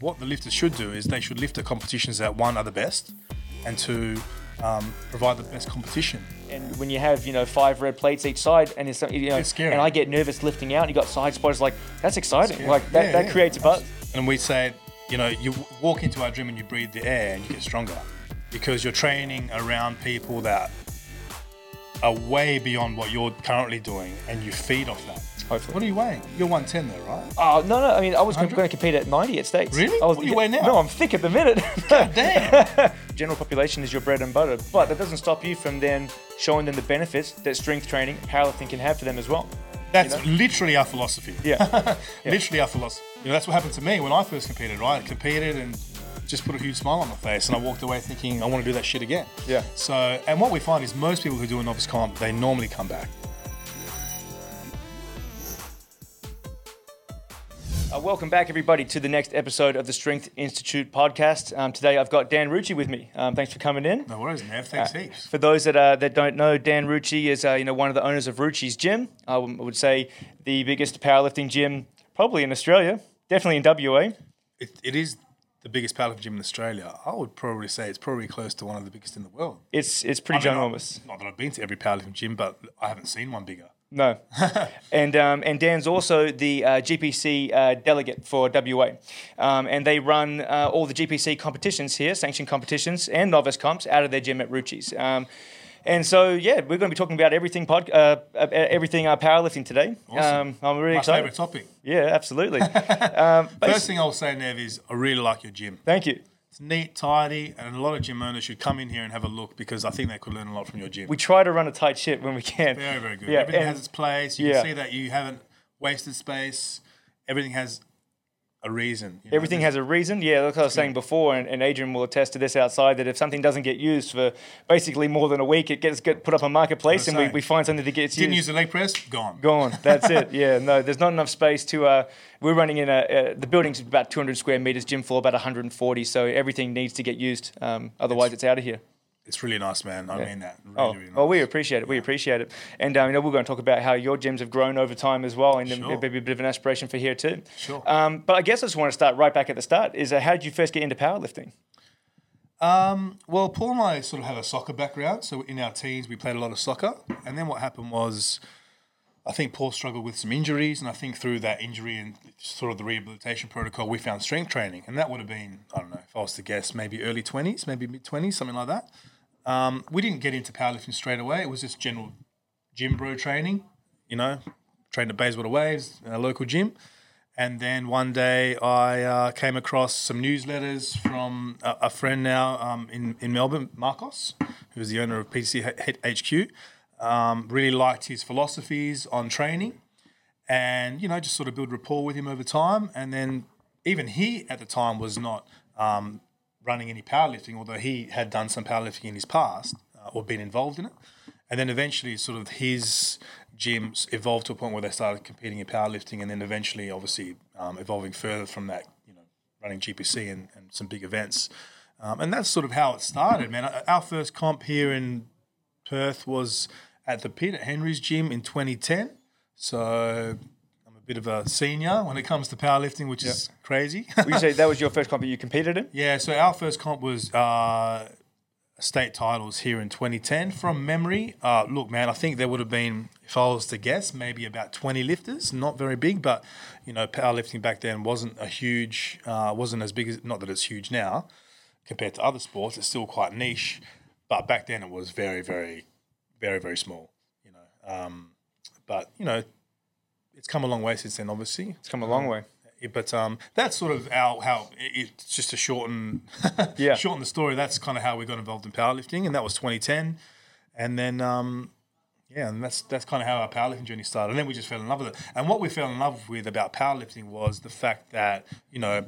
what the lifters should do is they should lift the competitions that one are the best, and two um, provide the best competition. And when you have, you know, five red plates each side, and it's you know, It's scary. and I get nervous lifting out. And you got side spotters like that's exciting. Like that, Yeah, that yeah. creates a buzz. And we say, you know, you walk into our gym and you breathe the air and you get stronger because you're training around people that are way beyond what you're currently doing and you feed off that. Hopefully. What are you weighing? You're 110 though, right? Oh no, no. I mean, I was going to compete at 90 at states. Really? I was, What do you weigh now? No, I'm thick at the minute. Damn. General population is your bread and butter, but that doesn't stop you from then showing them the benefits that strength training, powerlifting can have for them as well. That's You literally our philosophy. Yeah. literally our philosophy. You know, that's what happened to me when I first competed, right? I competed and just put a huge smile on my face and I walked away thinking I want to do that shit again. Yeah. So, and what we find is most people who do a novice comp, they normally come back. Uh, welcome back, everybody, to the next episode of the Strength Institute podcast. Um, today, I've got Dan Rucci with me. Um, thanks for coming in. No worries, Nev. Thanks heaps. For those that uh, that don't know, Dan Rucci is uh, you know one of the owners of Rucci's Gym. I would would say the biggest powerlifting gym probably in Australia, definitely in WA. It, it is the biggest powerlifting gym in Australia. I would probably say it's probably close to one of the biggest in the world. It's it's pretty I mean, ginormous. Not, not that I've been to every powerlifting gym, but I haven't seen one bigger. No, and um, and Dan's also the uh, GPC uh, delegate for WA, um, and they run uh, all the GPC competitions here, sanctioned competitions and novice comps out of their gym at Rucci's. Um, and so yeah, we're going to be talking about everything pod, uh, uh, everything uh, powerlifting today. Awesome. Um, I'm really My excited. favourite topic. Yeah, absolutely. um, First thing I'll say, Nev, is I really like your gym. thank you. It's neat, tidy, and a lot of gym owners should come in here and have a look because I think they could learn a lot from your gym. We try to run a tight ship when we can. Very, very good. Yeah, Everything has its place. You yeah. can see that you haven't wasted space. Everything has a reason. you know, Everything has a reason. Yeah, like I was saying before, and, and Adrian will attest to this outside that if something doesn't get used for basically more than a week, it gets get put up on marketplace, and we, saying. we find something that gets used. Didn't use the leg press, gone. Gone. That's it. Yeah. No, there's not enough space to. Uh, we're running in a. Uh, the building's about 200 square meters, gym floor about 140, so everything needs to get used. Um, otherwise, it's out of here. It's really nice, man. I mean that. Really, Oh, really nice. oh, we appreciate it. We appreciate it, and um, you know we're going to talk about how your gyms have grown over time as well, and Sure. maybe a bit of an aspiration for here too. Sure. Um, but I guess I just want to start right back at the start. Is uh, how did you first get into powerlifting? Um, well, Paul and I sort of have a soccer background. So in our teens, we played a lot of soccer. And then what happened was, I think Paul struggled with some injuries. And I think through that injury and sort of the rehabilitation protocol, we found strength training. And that would have been, I don't know, if I was to guess, maybe early 20s, maybe mid 20s, something like that. Um, we didn't get into powerlifting straight away. It was just general gym bro training, you know, trained at Bayswater Waves, a local gym. And then one day I uh, came across some newsletters from a, a friend now um, in, in Melbourne, Marcos, who's the owner of PTC HQ. Um, really liked his philosophies on training and, you know, just sort of build rapport with him over time. And then even he at the time was not um, running any powerlifting, although he had done some powerlifting in his past uh, or been involved in it. And then eventually, sort of his gyms evolved to a point where they started competing in powerlifting, and then eventually, obviously, um, evolving further from that, you know, running GPC and, and some big events. Um, and that's sort of how it started, man. Our first comp here in Perth was at the pit at Henry's gym in 2010. So bit of a senior when it comes to powerlifting, which is crazy. Would you say that was your first comp that you competed in? Yeah, so our first comp was uh, state titles here in 2010 from memory. Uh, look, man, I think there would have been, if I was to guess, maybe about 20 lifters. Not very big, but you know, powerlifting back then wasn't a huge, uh, wasn't as big as. Not that it's huge now compared to other sports. It's still quite niche, but back then it was very, very, very, very small. You know, um, but you know, it's come a long way since then. Obviously, It's come a long way. yeah, but um, that's sort of our how it- it's just to shorten Yeah. shorten the story. That's kind of how we got involved in powerlifting, and that was 2010. And then um, yeah, and that's that's kind of how our powerlifting journey started. And then we just fell in love with it. And what we fell in love with about powerlifting was the fact that you know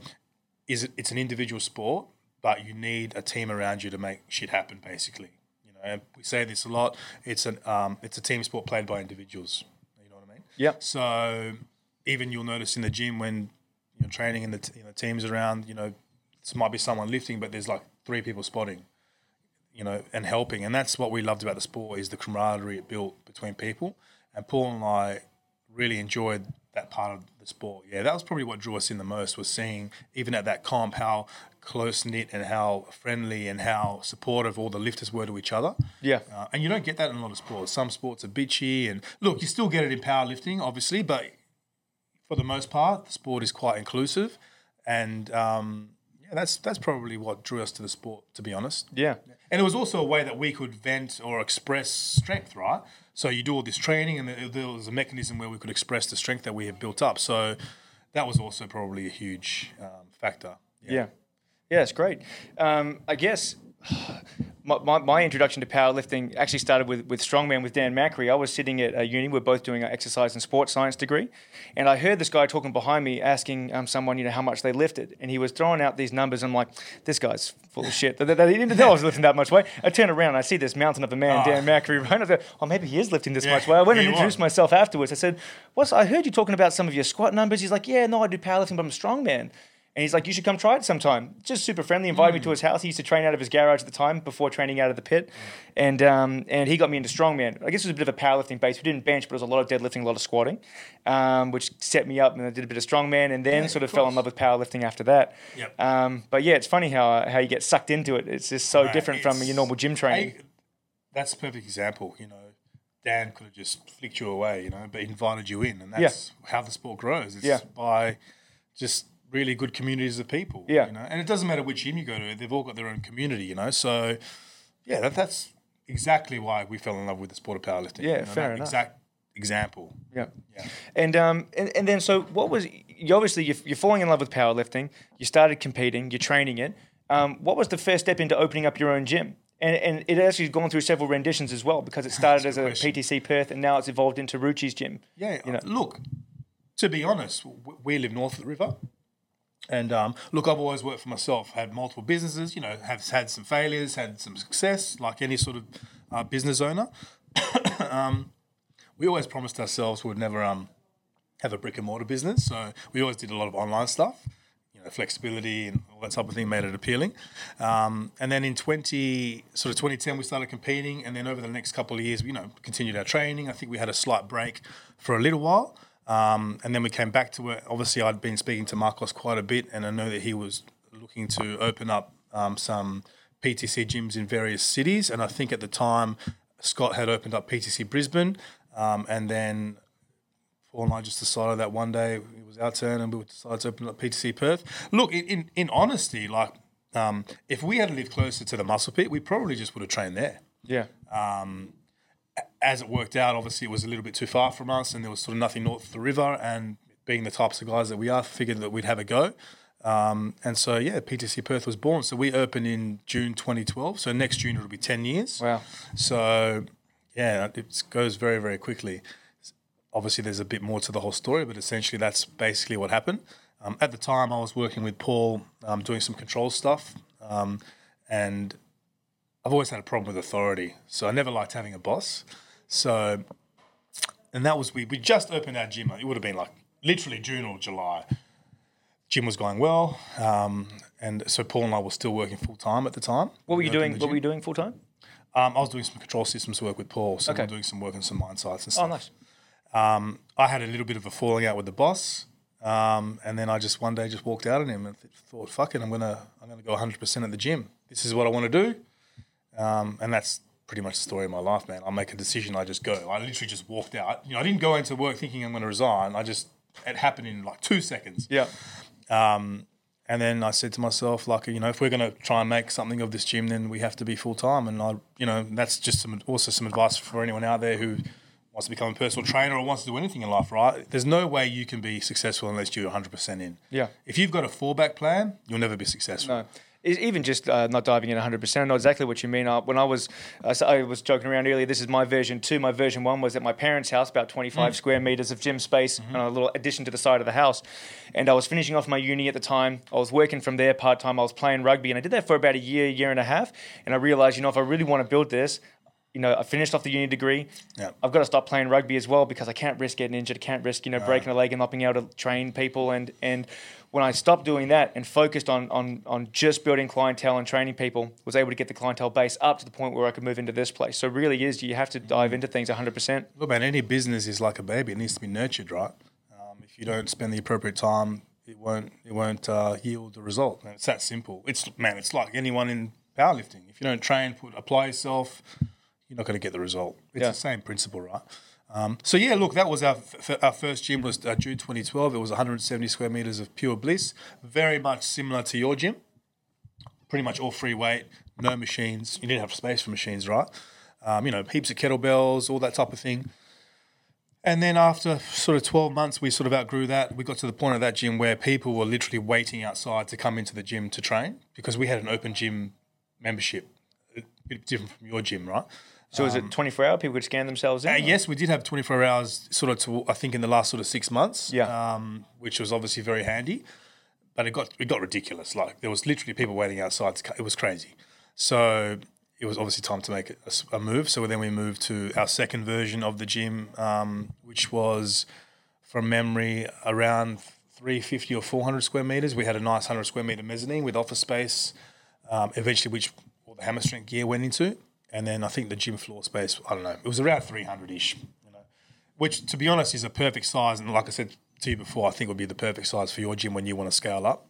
is it, it's an individual sport, but you need a team around you to make shit happen. Basically, you know, and we say this a lot. It's an um, it's a team sport played by individuals. Yeah. So even you'll notice in the gym when you're training and the t- teams around, you know, this might be someone lifting, but there's like three people spotting, you know, and helping. And that's what we loved about the sport is the camaraderie it built between people. And Paul and I really enjoyed that part of the sport. Yeah, that was probably what drew us in the most was seeing even at that comp how close knit and how friendly and how supportive all the lifters were to each other. Yeah. Uh, and you don't get that in a lot of sports. Some sports are bitchy, and look, you still get it in powerlifting, obviously, but for the most part, the sport is quite inclusive, and um, yeah, that's that's probably what drew us to the sport, to be honest. Yeah. And it was also a way that we could vent or express strength, right? So you do all this training, and there- was a mechanism where we could express the strength that we have built up. So that was also probably a huge um, factor. Yeah. Yeah, it's great. Um, I guess my, my, my introduction to powerlifting actually started with, with strongman with Dan Macri. I was sitting at a uni, we're both doing our exercise and sports science degree, and I heard this guy talking behind me asking um, someone, you know, how much they lifted, and he was throwing out these numbers. I'm like, this guy's full of shit. They, they didn't know I was lifting that much weight. I turn around, I see this mountain of a man, Dan Macri, right? I thought, oh, maybe he is lifting this Yeah, much weight. I went and he introduced myself afterwards. I said, what's, I heard you talking about some of your squat numbers. He's like, yeah, no, I do powerlifting, but I'm a strongman. And he's like, you should come try it sometime. Just super friendly. Invited me to his house. He used to train out of his garage at the time before training out of the pit. And um, and he got me into strongman. I guess it was a bit of a powerlifting base. We didn't bench, but it was a lot of deadlifting, a lot of squatting, um, which set me up. And I did a bit of strongman and then Yeah, sort of of fell in love with powerlifting after that. Yep. Um, but yeah, it's funny how, how you get sucked into it. It's just so Right, different from your normal gym training. I- that's a perfect example. You know, Dan could have just flicked you away, you know, but invited you in, and that's how the sport grows. It's Yeah. by just really good communities of people. Yeah. you know, and it doesn't matter which gym you go to; they've all got their own community. You know, so yeah, that, that's exactly why we fell in love with the sport of powerlifting. Yeah, you know, fair enough. Exact example. Yeah. Yeah. And um and, and then so what was you obviously you're, you're falling in love with powerlifting. You started competing. You're training it. Um, what was the first step into opening up your own gym? And, and it actually has gone through several renditions as well because it started as a question. PTC Perth and now it's evolved into Rucci's gym. Yeah, You know. look, to be honest, we live north of the river. And um, look, I've always worked for myself, had multiple businesses, you know, have had some failures, had some success, like any sort of uh, business owner. um, we always promised ourselves we would never um, have a brick and mortar business. So we always did a lot of online stuff. You know, flexibility and all that type of thing made it appealing. Um, and then in 20, sort of 2010, we started competing. And then over the next couple of years, you know, continued our training. I think we had a slight break for a little while. Um, and then we came back to it. Obviously, I'd been speaking to Marcos quite a bit, and I know that he was looking to open up um, some PTC gyms in various cities. And I think at the time, Scott had opened up PTC Brisbane, um, and then Paul and I just decided that one day it was our turn, and we decided to open up PTC Perth. Look, in in, in honesty, like um, if we had lived closer to the muscle pit, we probably just would have trained there Yeah. As it worked out, obviously it was a little bit too far from us, and there was sort of nothing north of the river. And being the types of guys that we are, figured that we'd have a go. Um, and so yeah, PTC Perth was born. So we opened in June 2012. So next June it'll be 10 years. Wow. So yeah, it goes very very quickly. Obviously, there's a bit more to the whole story, but essentially that's basically what happened. Um, at the time, I was working with Paul, um, doing some control stuff, um, and I've always had a problem with authority. So I never liked having a boss. So, and that was we we just opened our gym. It would have been like literally June or July. Gym was going well, um, and so Paul and I were still working full time at the time. What were you doing? What were you doing full time? Um, I was doing some control systems work with Paul, so we Okay. were doing some work on some mine sites and Oh, stuff. nice. Um, I had a little bit of a falling out with the boss, um, and then I just one day just walked out on him and th- thought, "Fuck it, I'm gonna I'm gonna go 100 percent at the gym. This is what I want to do," um, and that's pretty much the story of my life, man. I make a decision, I just go. I literally just walked out. You know, I didn't go into work thinking I'm going to resign. I just it happened in like two seconds. Yeah. Um, and then I said to myself, like, you know, if we're going to try and make something of this gym, then we have to be full time. And I, you know, that's just some also some advice for anyone out there who wants to become a personal trainer or wants to do anything in life, right? There's no way you can be successful unless you're 100% in. Yeah. If you've got a fallback plan, you'll never be successful. No. Even just uh, not diving in 100%, I know exactly what you mean. Uh, when I was, uh, so I was joking around earlier, this is my version two. My version one was at my parents' house, about 25 square meters of gym space and a little addition to the side of the house. And I was finishing off my uni at the time. I was working from there part time. I was playing rugby and I did that for about a year, year and a half. And I realized, you know, if I really want to build this, you know, I finished off the uni degree. Yeah. I've got to stop playing rugby as well because I can't risk getting injured. I can't risk, you know, breaking a leg and not being able to train people. And and when I stopped doing that and focused on on on just building clientele and training people, was able to get the clientele base up to the point where I could move into this place. So really is you have to dive into things 100%. Look, man, any business is like a baby. It needs to be nurtured, right? Um, if if you don't spend the appropriate time, it won't it won't uh, yield the result. And it's that simple. It's man, it's like anyone in powerlifting. If you don't train, put apply yourself, you're not going to get the result. It's Yeah. the same principle, right? Um, so yeah, look, that was our f- our first gym was uh, June 2012. It was 170 square meters of pure bliss, very much similar to your gym. Pretty much all free weight, no machines. You didn't have space for machines, right? Um, you know, heaps of kettlebells, all that type of thing. And then after sort of 12 months, we sort of outgrew that. We got to the point of that gym where people were literally waiting outside to come into the gym to train because we had an open gym membership, a bit different from your gym, right? So is it 24 hour? People could scan themselves in? Uh, yes, we did have 24 hours sort of to, I think, in the last sort of six months. Yeah. Um, which was obviously very handy. But it got it got ridiculous. Like there was literally people waiting outside. to It was crazy. So it was obviously time to make a move. So then we moved to our second version of the gym, um, which was from memory around 350 or 400 square meters. We had a nice 100 square meter mezzanine with office space. Um, eventually, which all the hammer strength gear went into, and then I think the gym floor space. I don't know. It was around 300 ish. You know, which to be honest is a perfect size. And like I said to you before, I think would be the perfect size for your gym when you want to scale up.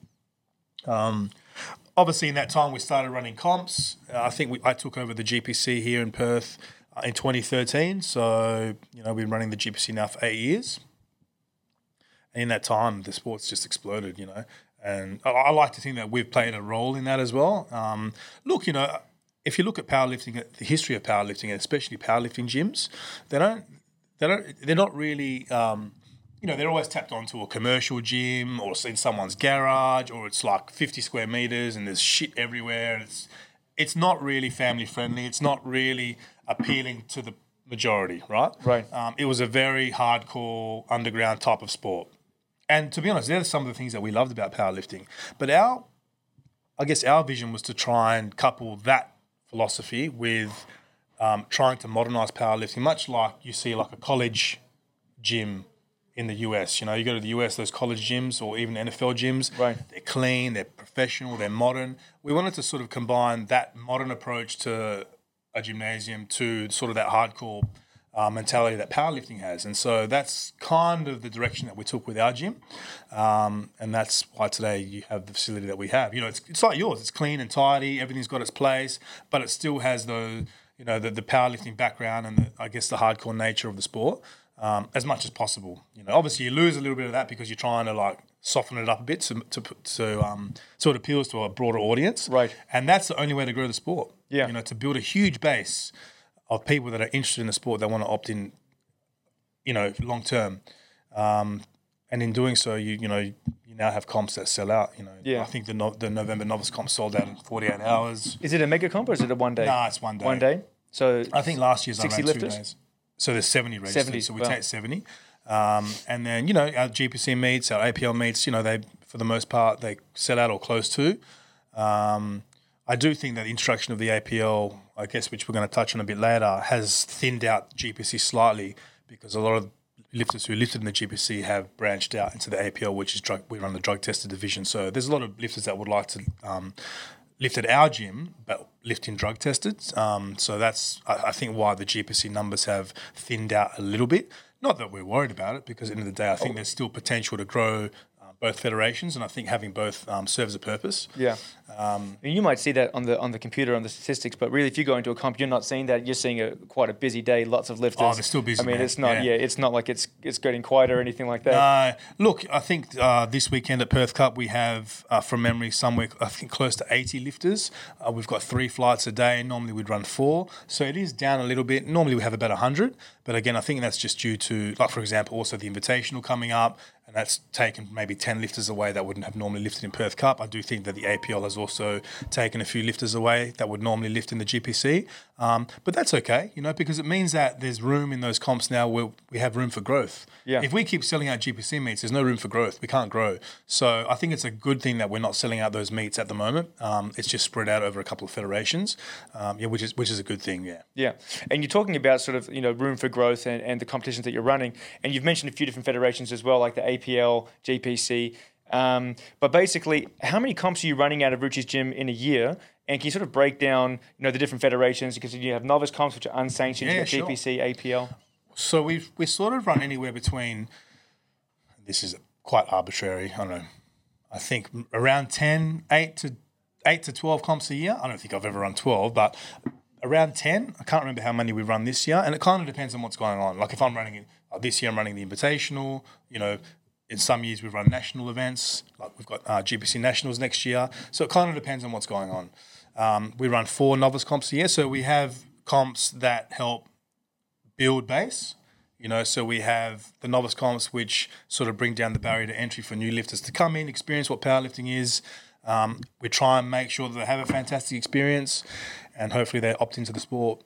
Um, obviously, in that time, we started running comps. Uh, I think we, I took over the GPC here in Perth uh, in 2013. So you know, we've been running the GPC now for eight years. And in that time, the sport's just exploded. You know, and I, I like to think that we've played a role in that as well. Um, look, you know, if you look at powerlifting, the history of powerlifting, and especially powerlifting gyms, they don't, they don't, they're not really. Um, you know, they're always tapped onto a commercial gym or in someone's garage, or it's like 50 square meters and there's shit everywhere. And it's it's not really family friendly. It's not really appealing to the majority, right? Right. Um, it was a very hardcore underground type of sport. And to be honest, they're some of the things that we loved about powerlifting. But our, I guess our vision was to try and couple that philosophy with um, trying to modernize powerlifting, much like you see like a college gym in the US. You know, you go to the US, those college gyms or even NFL gyms, Right. they're clean, they're professional, they're modern. We wanted to sort of combine that modern approach to a gymnasium to sort of that hardcore uh, mentality that powerlifting has. And so that's kind of the direction that we took with our gym. Um, and that's why today you have the facility that we have. You know, it's, it's like yours, it's clean and tidy, everything's got its place, but it still has the, you know, the, the powerlifting background and the, I guess the hardcore nature of the sport um, as much as possible. You know, obviously you lose a little bit of that because you're trying to like soften it up a bit to to, to um, so it appeals to a broader audience. Right. And that's the only way to grow the sport. Yeah. You know, to build a huge base of people that are interested in the sport that want to opt in. You know, long term. Um, and in doing so, you you know you now have comps that sell out. You know, Yeah. I think the no, the November novice comp sold out in 48 hours. Is it a mega comp or is it a one day? Nah, it's one day. One day? So I think last year's 60 I ran lifters? two days. So there's 70 registered. 70, so we wow. take 70. Um, and then, you know, our GPC meets, our APL meets, you know, they, for the most part, they sell out or close to. Um, I do think that the introduction of the APL, I guess, which we're going to touch on a bit later, has thinned out GPC slightly because a lot of lifters who lifted in the GPC have branched out into the APL, which is drug. We run the drug tested division, so there's a lot of lifters that would like to um, lift at our gym, but lift in drug tested. Um, so that's I, I think why the GPC numbers have thinned out a little bit. Not that we're worried about it, because at the end of the day, I think there's still potential to grow both federations, and I think having both um, serves a purpose. Yeah. Um, you might see that on the on the computer on the statistics, but really, if you go into a comp, you're not seeing that. You're seeing a quite a busy day, lots of lifters. Oh, they're still busy, I mean, man. it's not. Yeah. Yeah. it's not like it's it's getting quieter or anything like that. Uh, look, I think uh, this weekend at Perth Cup we have, uh, from memory, somewhere I think close to 80 lifters. Uh, we've got three flights a day. Normally we'd run four, so it is down a little bit. Normally we have about 100, but again, I think that's just due to, like for example, also the Invitational coming up, and that's taken maybe 10 lifters away that wouldn't have normally lifted in Perth Cup. I do think that the APL has also taken a few lifters away that would normally lift in the GPC, um, but that's okay, you know, because it means that there's room in those comps now where we have room for growth. Yeah. If we keep selling out GPC meets, there's no room for growth. We can't grow. So I think it's a good thing that we're not selling out those meets at the moment. Um, it's just spread out over a couple of federations, um, yeah, which is which is a good thing. Yeah. Yeah, and you're talking about sort of you know room for growth and, and the competitions that you're running, and you've mentioned a few different federations as well, like the APL, GPC. Um, but basically, how many comps are you running out of Rucci's gym in a year? And can you sort of break down you know the different federations because you have novice comps which are unsanctioned, Yeah, sure. have GPC, APL. So we've we sort of run anywhere between this is quite arbitrary. I don't know. I think around 10, 8 to eight to twelve comps a year. I don't think I've ever run twelve, but around ten. I can't remember how many we run this year, and it kind of depends on what's going on. Like if I'm running it this year, I'm running the Invitational. You know, in some years we've run national events. Like we've got uh, GPC Nationals next year, so it kind of depends on what's going on. Um, we run four novice comps a year, so we have comps that help build base. You know, so we have the novice comps, which sort of bring down the barrier to entry for new lifters to come in, experience what powerlifting is. Um, we try and make sure that they have a fantastic experience, and hopefully they opt into the sport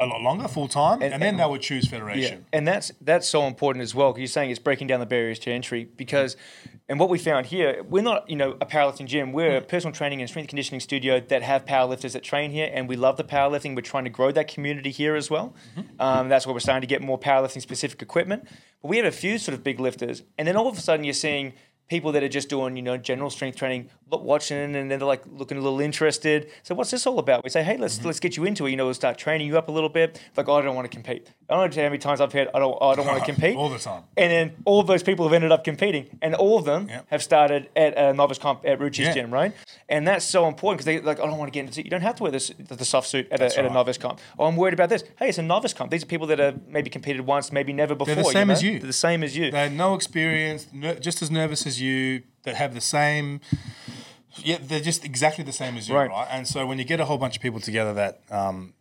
a lot longer, full time, and, and, then they would choose federation. Yeah. And that's that's so important as well because you're saying it's breaking down the barriers to entry because, and what we found here, we're not you know a powerlifting gym. We're a personal training and strength conditioning studio that have powerlifters that train here, and we love the powerlifting. We're trying to grow that community here as well. Mm-hmm. Um, that's why we're starting to get more powerlifting specific equipment. But we have a few sort of big lifters, and then all of a sudden you're seeing people that are just doing, you know, general strength training, watching, and then they're like looking a little interested. So what's this all about? We say, hey, let's mm-hmm. let's get you into it. You know, we'll start training you up a little bit. Like, oh, I don't want to compete. I don't know how many times I've heard, I don't, I don't want to compete. all the time. And then all of those people have ended up competing, and all of them yep. have started at a novice comp at Rucci's yeah. gym, right? And that's so important because they like, I don't want to get into. It you don't have to wear this the soft suit at, a, at right. a novice comp. Oh, I'm worried about this. Hey, it's a novice comp. These are people that have maybe competed once, maybe never before. They're the same you know? as you. They're the same as you. They had no experience, no, just as nervous as you that have the same. Yeah, they're just exactly the same as you, right? right? And so when you get a whole bunch of people together that um,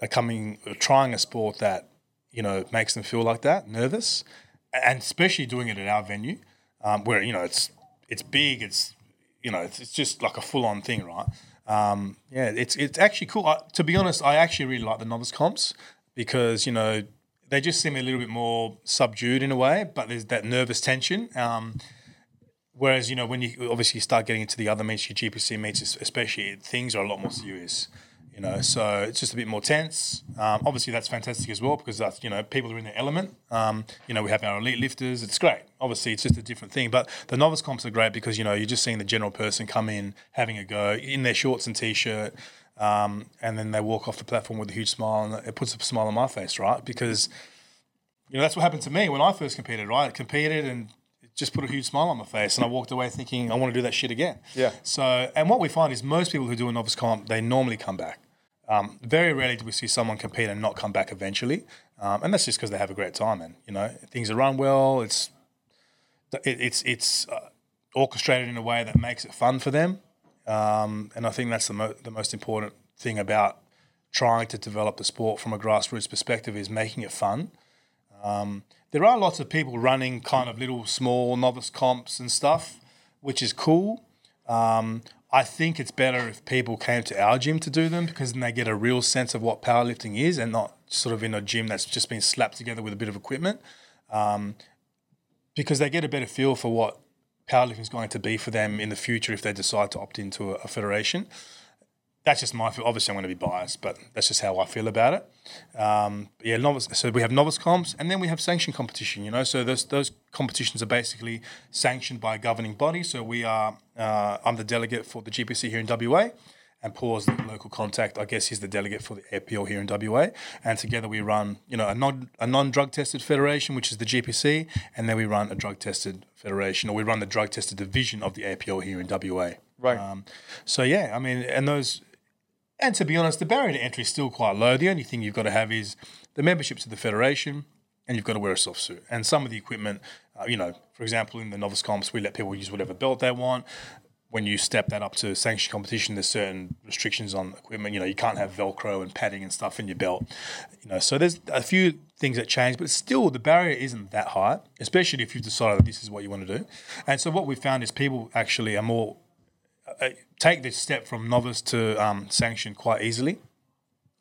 are coming, trying a sport that you know makes them feel like that, nervous, and especially doing it at our venue, um, where you know it's it's big, it's you know it's, it's just like a full on thing, right? Um, yeah, it's it's actually cool. I, to be honest, I actually really like the novice comps because you know they just seem a little bit more subdued in a way, but there's that nervous tension. Um, Whereas, you know, when you obviously start getting into the other meets, your GPC meets, especially, things are a lot more serious. You know, so it's just a bit more tense. Um, obviously, that's fantastic as well because that's you know people are in their element. Um, you know, we have our elite lifters. It's great. Obviously, it's just a different thing. But the novice comps are great because you know you're just seeing the general person come in, having a go in their shorts and t-shirt, um, and then they walk off the platform with a huge smile, and it puts a smile on my face, right? Because you know that's what happened to me when I first competed. Right, I competed and just put a huge smile on my face, and I walked away thinking I want to do that shit again. Yeah. So, and what we find is most people who do a novice comp, they normally come back. Um, very rarely do we see someone compete and not come back eventually, um, and that's just because they have a great time and you know things are run well. It's it, it's it's uh, orchestrated in a way that makes it fun for them, um, and I think that's the mo- the most important thing about trying to develop the sport from a grassroots perspective is making it fun. Um, there are lots of people running kind of little small novice comps and stuff, which is cool. Um, I think it's better if people came to our gym to do them because then they get a real sense of what powerlifting is and not sort of in a gym that's just been slapped together with a bit of equipment. Um, because they get a better feel for what powerlifting is going to be for them in the future if they decide to opt into a, a federation that's just my feel. Obviously, I'm going to be biased, but that's just how I feel about it. Um, yeah, novice. So we have novice comps, and then we have sanctioned competition. You know, so those those competitions are basically sanctioned by a governing body. So we are. Uh, I'm the delegate for the GPC here in WA, and Paul's the local contact. I guess he's the delegate for the APL here in WA, and together we run, you know, a non a non drug tested federation, which is the GPC, and then we run a drug tested federation, or we run the drug tested division of the APL here in WA. Right. Um, so yeah, I mean, and those and to be honest, the barrier to entry is still quite low. The only thing you've got to have is the membership to the federation, and you've got to wear a soft suit. And some of the equipment, uh, you know, for example, in the novice comps, we let people use whatever belt they want. When you step that up to sanctioned competition, there's certain restrictions on equipment. You know, you can't have Velcro and padding and stuff in your belt. You know, so there's a few things that change, but still the barrier isn't that high, especially if you've decided that this is what you want to do. And so what we found is people actually are more take this step from novice to um, sanction quite easily.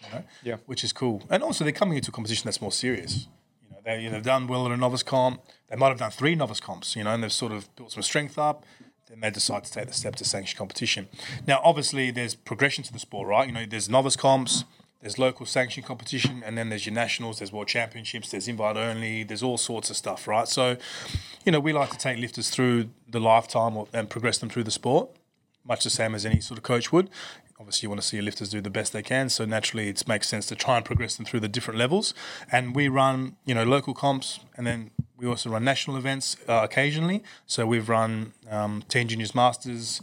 You know? Yeah. Which is cool. And also, they're coming into a competition that's more serious. You know, they, you know, they've done well at a novice comp. They might have done three novice comps, you know, and they've sort of built some strength up. Then they decide to take the step to sanction competition. Now, obviously, there's progression to the sport, right? You know, there's novice comps, there's local sanction competition, and then there's your nationals, there's world championships, there's invite only, there's all sorts of stuff, right? So, you know, we like to take lifters through the lifetime and progress them through the sport much the same as any sort of coach would. Obviously, you want to see your lifters do the best they can, so naturally, it makes sense to try and progress them through the different levels. And we run, you know, local comps, and then we also run national events uh, occasionally. So we've run um, Teen Juniors Masters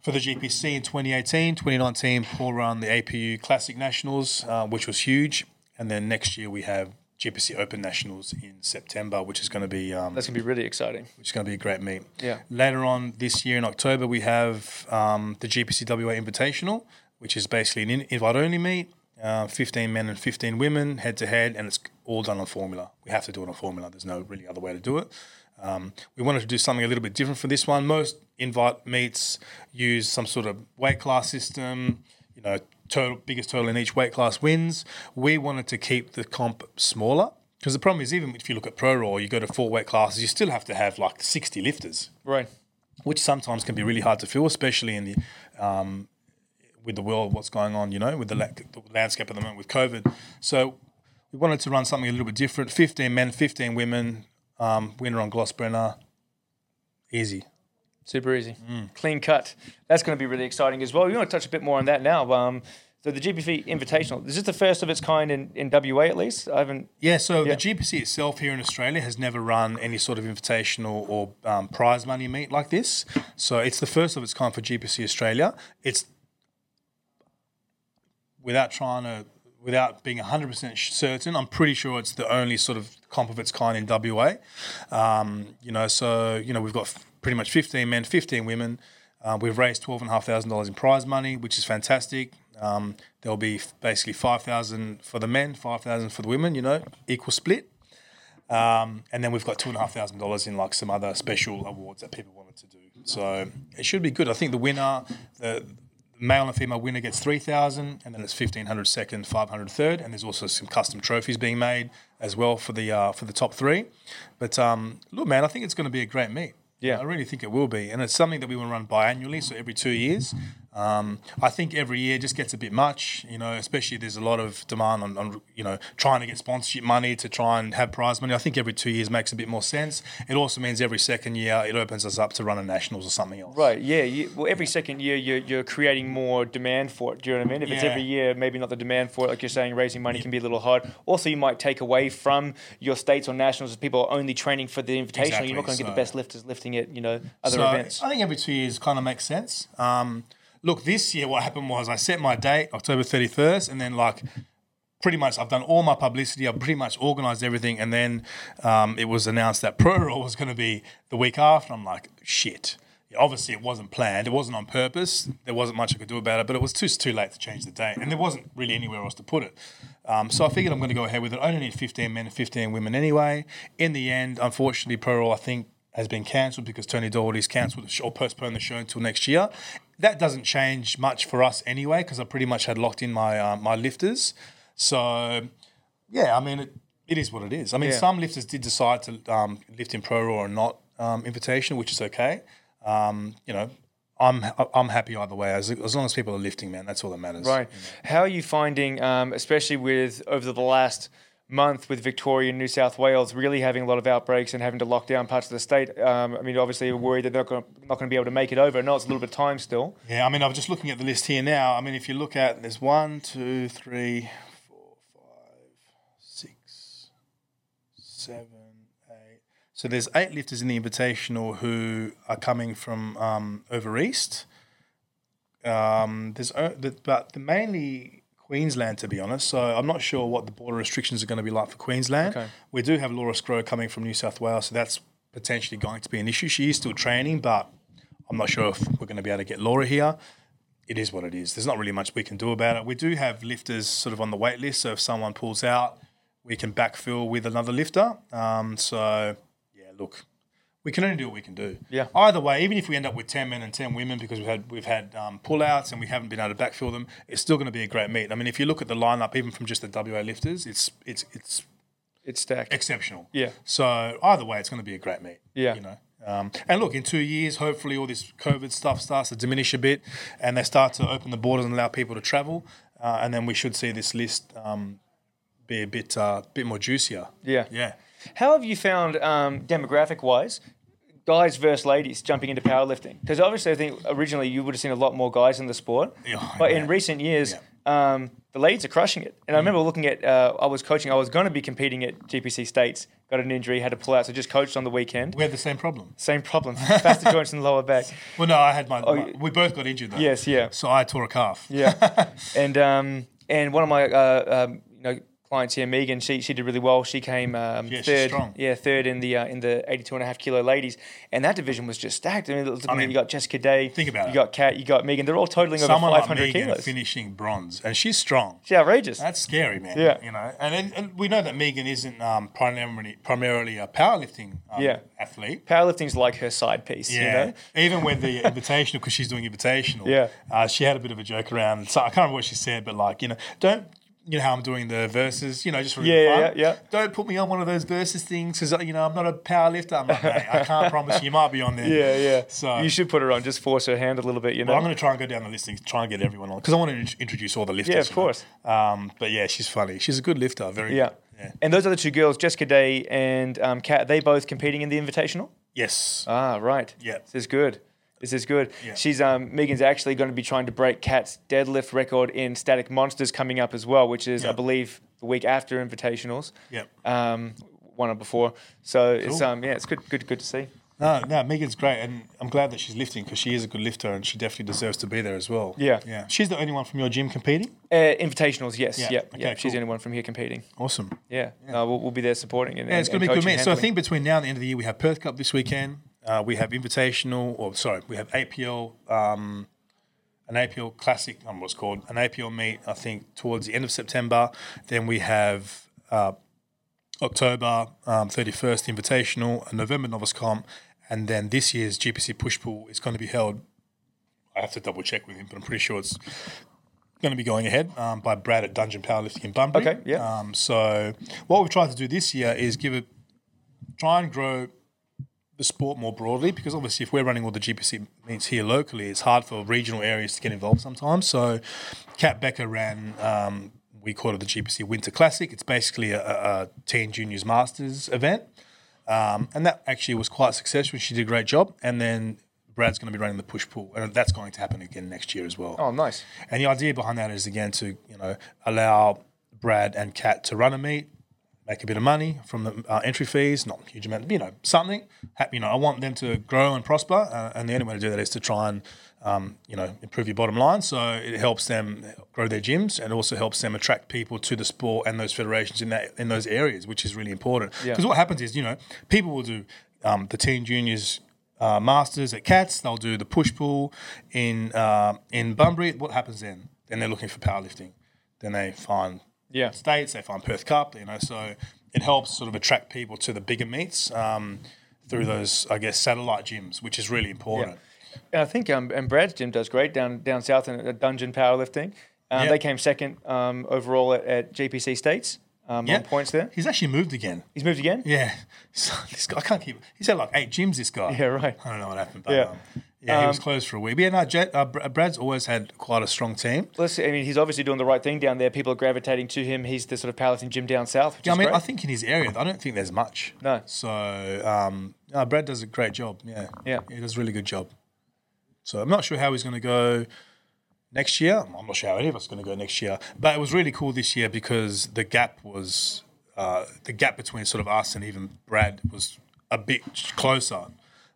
for the GPC in 2018. 2019, Paul ran the APU Classic Nationals, uh, which was huge. And then next year we have GPC Open Nationals in September, which is going to be um, That's gonna be really exciting. which is going to be a great meet. Yeah. Later on this year in October, we have um, the GPC WA Invitational, which is basically an in- invite-only meet. Uh, 15 men and 15 women head to head, and it's all done on formula. We have to do it on formula. There's no really other way to do it. Um, we wanted to do something a little bit different for this one. Most invite meets use some sort of weight class system. You know, total, biggest total in each weight class wins. We wanted to keep the comp smaller because the problem is even if you look at pro raw, you go to four weight classes, you still have to have like 60 lifters Right. which sometimes can be really hard to fill, especially in the um, with the world, what's going on, you know, with the, la- the landscape at the moment with COVID. So we wanted to run something a little bit different. Fifteen men, fifteen women. Um, winner on Glossbrenner. Easy. Super easy. Mm. Clean cut. That's going to be really exciting as well. You want to touch a bit more on that now. Um, so the GPC Invitational, is this the first of its kind in, in WA at least? I haven't. Yeah, so Yeah. the GPC itself here in Australia has never run any sort of invitational or um, prize money meet like this. So it's the first of its kind for GPC Australia. It's without trying to, without being 100% certain, I'm pretty sure it's the only sort of comp of its kind in WA. Um, you know, so, you know, we've got pretty much 15 men, 15 women. Uh, we've raised $12,500 in prize money, which is fantastic. Um, there'll be basically 5000 for the men, 5000 for the women, you know, equal split. Um, and then we've got two and a half thousand dollars in like some other special awards that people wanted to do. So it should be good. I think the winner, the male and female winner gets three thousand, and then it's fifteen hundred second, five hundred third, and there's also some custom trophies being made as well for the uh, for the top three. But um, look, man, I think it's going to be a great meet. Yeah. I really think it will be, and it's something that we want to run biannually, so every two years. Um, I think every year just gets a bit much, you know. Especially there's a lot of demand on, on, you know, trying to get sponsorship money to try and have prize money. I think every two years makes a bit more sense. It also means every second year it opens us up to run a nationals or something else. Right, yeah. You, well, every second year you're, you're creating more demand for it. Do you know what I mean? If it's every year, maybe not the demand for it, like you're saying, raising money can be a little hard. Also, you might take away from your states or nationals if people are only training for the invitational. Exactly, You're not going to get the best lifters lifting it, you know, other so events. I think every two years kind of makes sense. Um, look, this year what happened was I set my date October 31st, and then like pretty much I've done all my publicity. I've pretty much organised everything, and then um, it was announced that Pro Raw was going to be the week after. I'm like, shit. Obviously, it wasn't planned. It wasn't on purpose. There wasn't much I could do about it, but it was too too late to change the date, and there wasn't really anywhere else to put it. Um, so I figured I'm going to go ahead with it. I only need 15 men and 15 women anyway. In the end, unfortunately, Pro Raw I think has been cancelled because Tony Doherty's cancelled the show, or postponed the show until next year. That doesn't change much for us anyway because I pretty much had locked in my uh, my lifters. So yeah, I mean it, it is what it is. I mean Yeah. some lifters did decide to um, lift in pro raw or not um, invitation, which is okay. Um, you know, I'm I'm happy either way as as long as people are lifting, man. That's all that matters. Right. How are you finding, um, especially with over the last month with Victoria and New South Wales really having a lot of outbreaks and having to lock down parts of the state? Um, I mean, obviously, you're worried that they're not going not going to be able to make it over. Know it's a little bit of time still. Yeah, I mean, I'm just looking at the list here now. I mean, if you look at there's one, two, three, four, five, six, seven, eight. So there's eight lifters in the invitational who are coming from um, over east. Um, there's but the mainly Queensland, to be honest. So I'm not sure what the border restrictions are going to be like for Queensland. Okay. We do have Laura Scrow coming from New South Wales, so that's potentially going to be an issue. She is still training, but I'm not sure if we're going to be able to get Laura here. It is what it is. There's not really much we can do about it. We do have lifters sort of on the wait list, so if someone pulls out, we can backfill with another lifter. Um, so yeah, look, we can only do what we can do. Yeah. Either way, even if we end up with ten men and ten women because we've had we've had um, pullouts and we haven't been able to backfill them, it's still going to be a great meet. I mean, if you look at the lineup, even from just the WA lifters, it's it's it's It's stacked. exceptional. Yeah. So either way, it's going to be a great meet. Yeah. You know. Um, and look, in two years, hopefully, all this COVID stuff starts to diminish a bit, and they start to open the borders and allow people to travel, uh, and then we should see this list um, be a bit uh, bit more juicier. Yeah. Yeah. How have you found um, demographic wise? Guys versus ladies jumping into powerlifting because obviously I think originally you would have seen a lot more guys in the sport, Yeah, but yeah. in recent years Yeah. Um, the ladies are crushing it, and I remember looking at. Uh, I was coaching. I was going to be competing at GPC States. Got an injury, had to pull out, so just coached on the weekend. We had the same problem. Same problem, facet joints in the lower back. Well, no, I had my, oh, my, we both got injured though. Yes, yeah. So I tore a calf. Yeah, and um, and one of my uh, um, you know clients here, Megan, she she did really well. She came um, Yeah, third, yeah, third in the uh, in the 82 and a half kilo ladies, and that division was just stacked. I mean, looking at- mean, you got Jessica Day, think about you it. got Kat, you got Megan. They're all totaling over Someone like 500 Megan kilos. finishing bronze, and she's strong. She's outrageous. That's scary, man. Yeah. You know, and, and, and we know that Megan isn't um, primarily primarily a powerlifting um, Yeah. athlete. Powerlifting's like her side piece. Yeah. You know? Even with the invitational, because she's doing invitational. Yeah. Uh, she had a bit of a joke around. So I can't remember what she said, but like, you know, don't. You know how I'm doing the verses, you know, just for Yeah, fun. yeah, yeah. Don't put me on one of those verses things because you know I'm not a power lifter. I'm like, mate, I can't promise you. You might be on there. Yeah, yeah. So you should put her on. Just force her hand a little bit. You know. Well, I'm going to try and go down the list and try and get everyone on because I want to introduce all the lifters. Yeah, of you know. course. Um, but yeah, she's funny. She's a good lifter. Very. yeah. Good. Yeah. And those other two girls, Jessica Day and um, Kat, they both competing in the Invitational. Yes. Ah, right. Yeah. This is good. This is good. Yeah. She's um Megan's actually going to be trying to break Kat's deadlift record in static monsters coming up as well, which is I believe the week after invitationals. Yep. Um, one or before. So it's um yeah, it's good good good to see. No, no, Megan's great, and I'm glad that she's lifting because she is a good lifter, and she definitely deserves to be there as well. Yeah. Yeah. She's the only one from your gym competing. Uh, invitationals, yes, yeah, Yeah. yeah. Okay, She's the only one from here competing. Awesome. Yeah, No, we'll, we'll be there supporting. And, Yeah, it's going to be and good, man. So I think between now and the end of the year, we have Perth Cup this weekend. Uh, we have Invitational, or sorry, we have APL, um, an APL Classic, don't what's called, an APL meet, I think, towards the end of September. Then we have uh, October um, 31st Invitational, a November Novice Comp, and then this year's GPC Push Pull is going to be held. I have to double check with him, but I'm pretty sure it's going to be going ahead um, by Brad at Dungeon Powerlifting in Bunbury. Okay, yeah. Um, so what we've tried to do this year is give it, try and grow the sport more broadly because obviously if we're running all the GPC meets here locally, it's hard for regional areas to get involved sometimes. So Kat Becker ran, um, we call it the GPC Winter Classic. It's basically a, a, teen juniors masters event. Um, and that actually was quite successful. She did a great job. And then Brad's going to be running the push pull, and that's going to happen again next year as well. Oh, nice. And the idea behind that is again to you know allow Brad and Kat to run a meet, make a bit of money from the uh, entry fees, not a huge amount, you know, something. You know, I want them to grow and prosper, uh, and the only way to do that is to try and um, you know improve your bottom line. So it helps them grow their gyms, and also helps them attract people to the sport and those federations in that in those areas, which is really important. Yeah. Because what happens is you know people will do um, the teen juniors uh, masters at Cats. They'll do the push pull in uh, in Bunbury. What happens then? Then they're looking for powerlifting. Then they find Yeah. states. They find Perth Cup. You know, so it helps sort of attract people to the bigger meets um, through those, I guess, satellite gyms, which is really important. And I think um, and Brad's gym does great down down south in uh, Dungeon Powerlifting. Um, Yeah. They came second um, overall at, at GPC States um, Yeah. on points there. He's actually moved again. He's moved again. Yeah, so this guy I can't keep. He's had like eight gyms. This guy. Yeah, right. I don't know what happened, but Yeah. um, yeah, he was Um, closed for a week. But yeah, no, Jet, uh, Br- Brad's always had quite a strong team. Let's see, I mean, he's obviously doing the right thing down there. People are gravitating to him. He's the sort of powerlifting gym down south. Which Yeah, I is mean, great. I think in his area, I don't think there's much. No. So, um, no, Brad does a great job. Yeah. Yeah. He does a really good job. So I'm not sure how he's going to go next year. I'm not sure how any of us are going to go next year. But it was really cool this year because the gap was uh, the gap between sort of us and even Brad was a bit closer.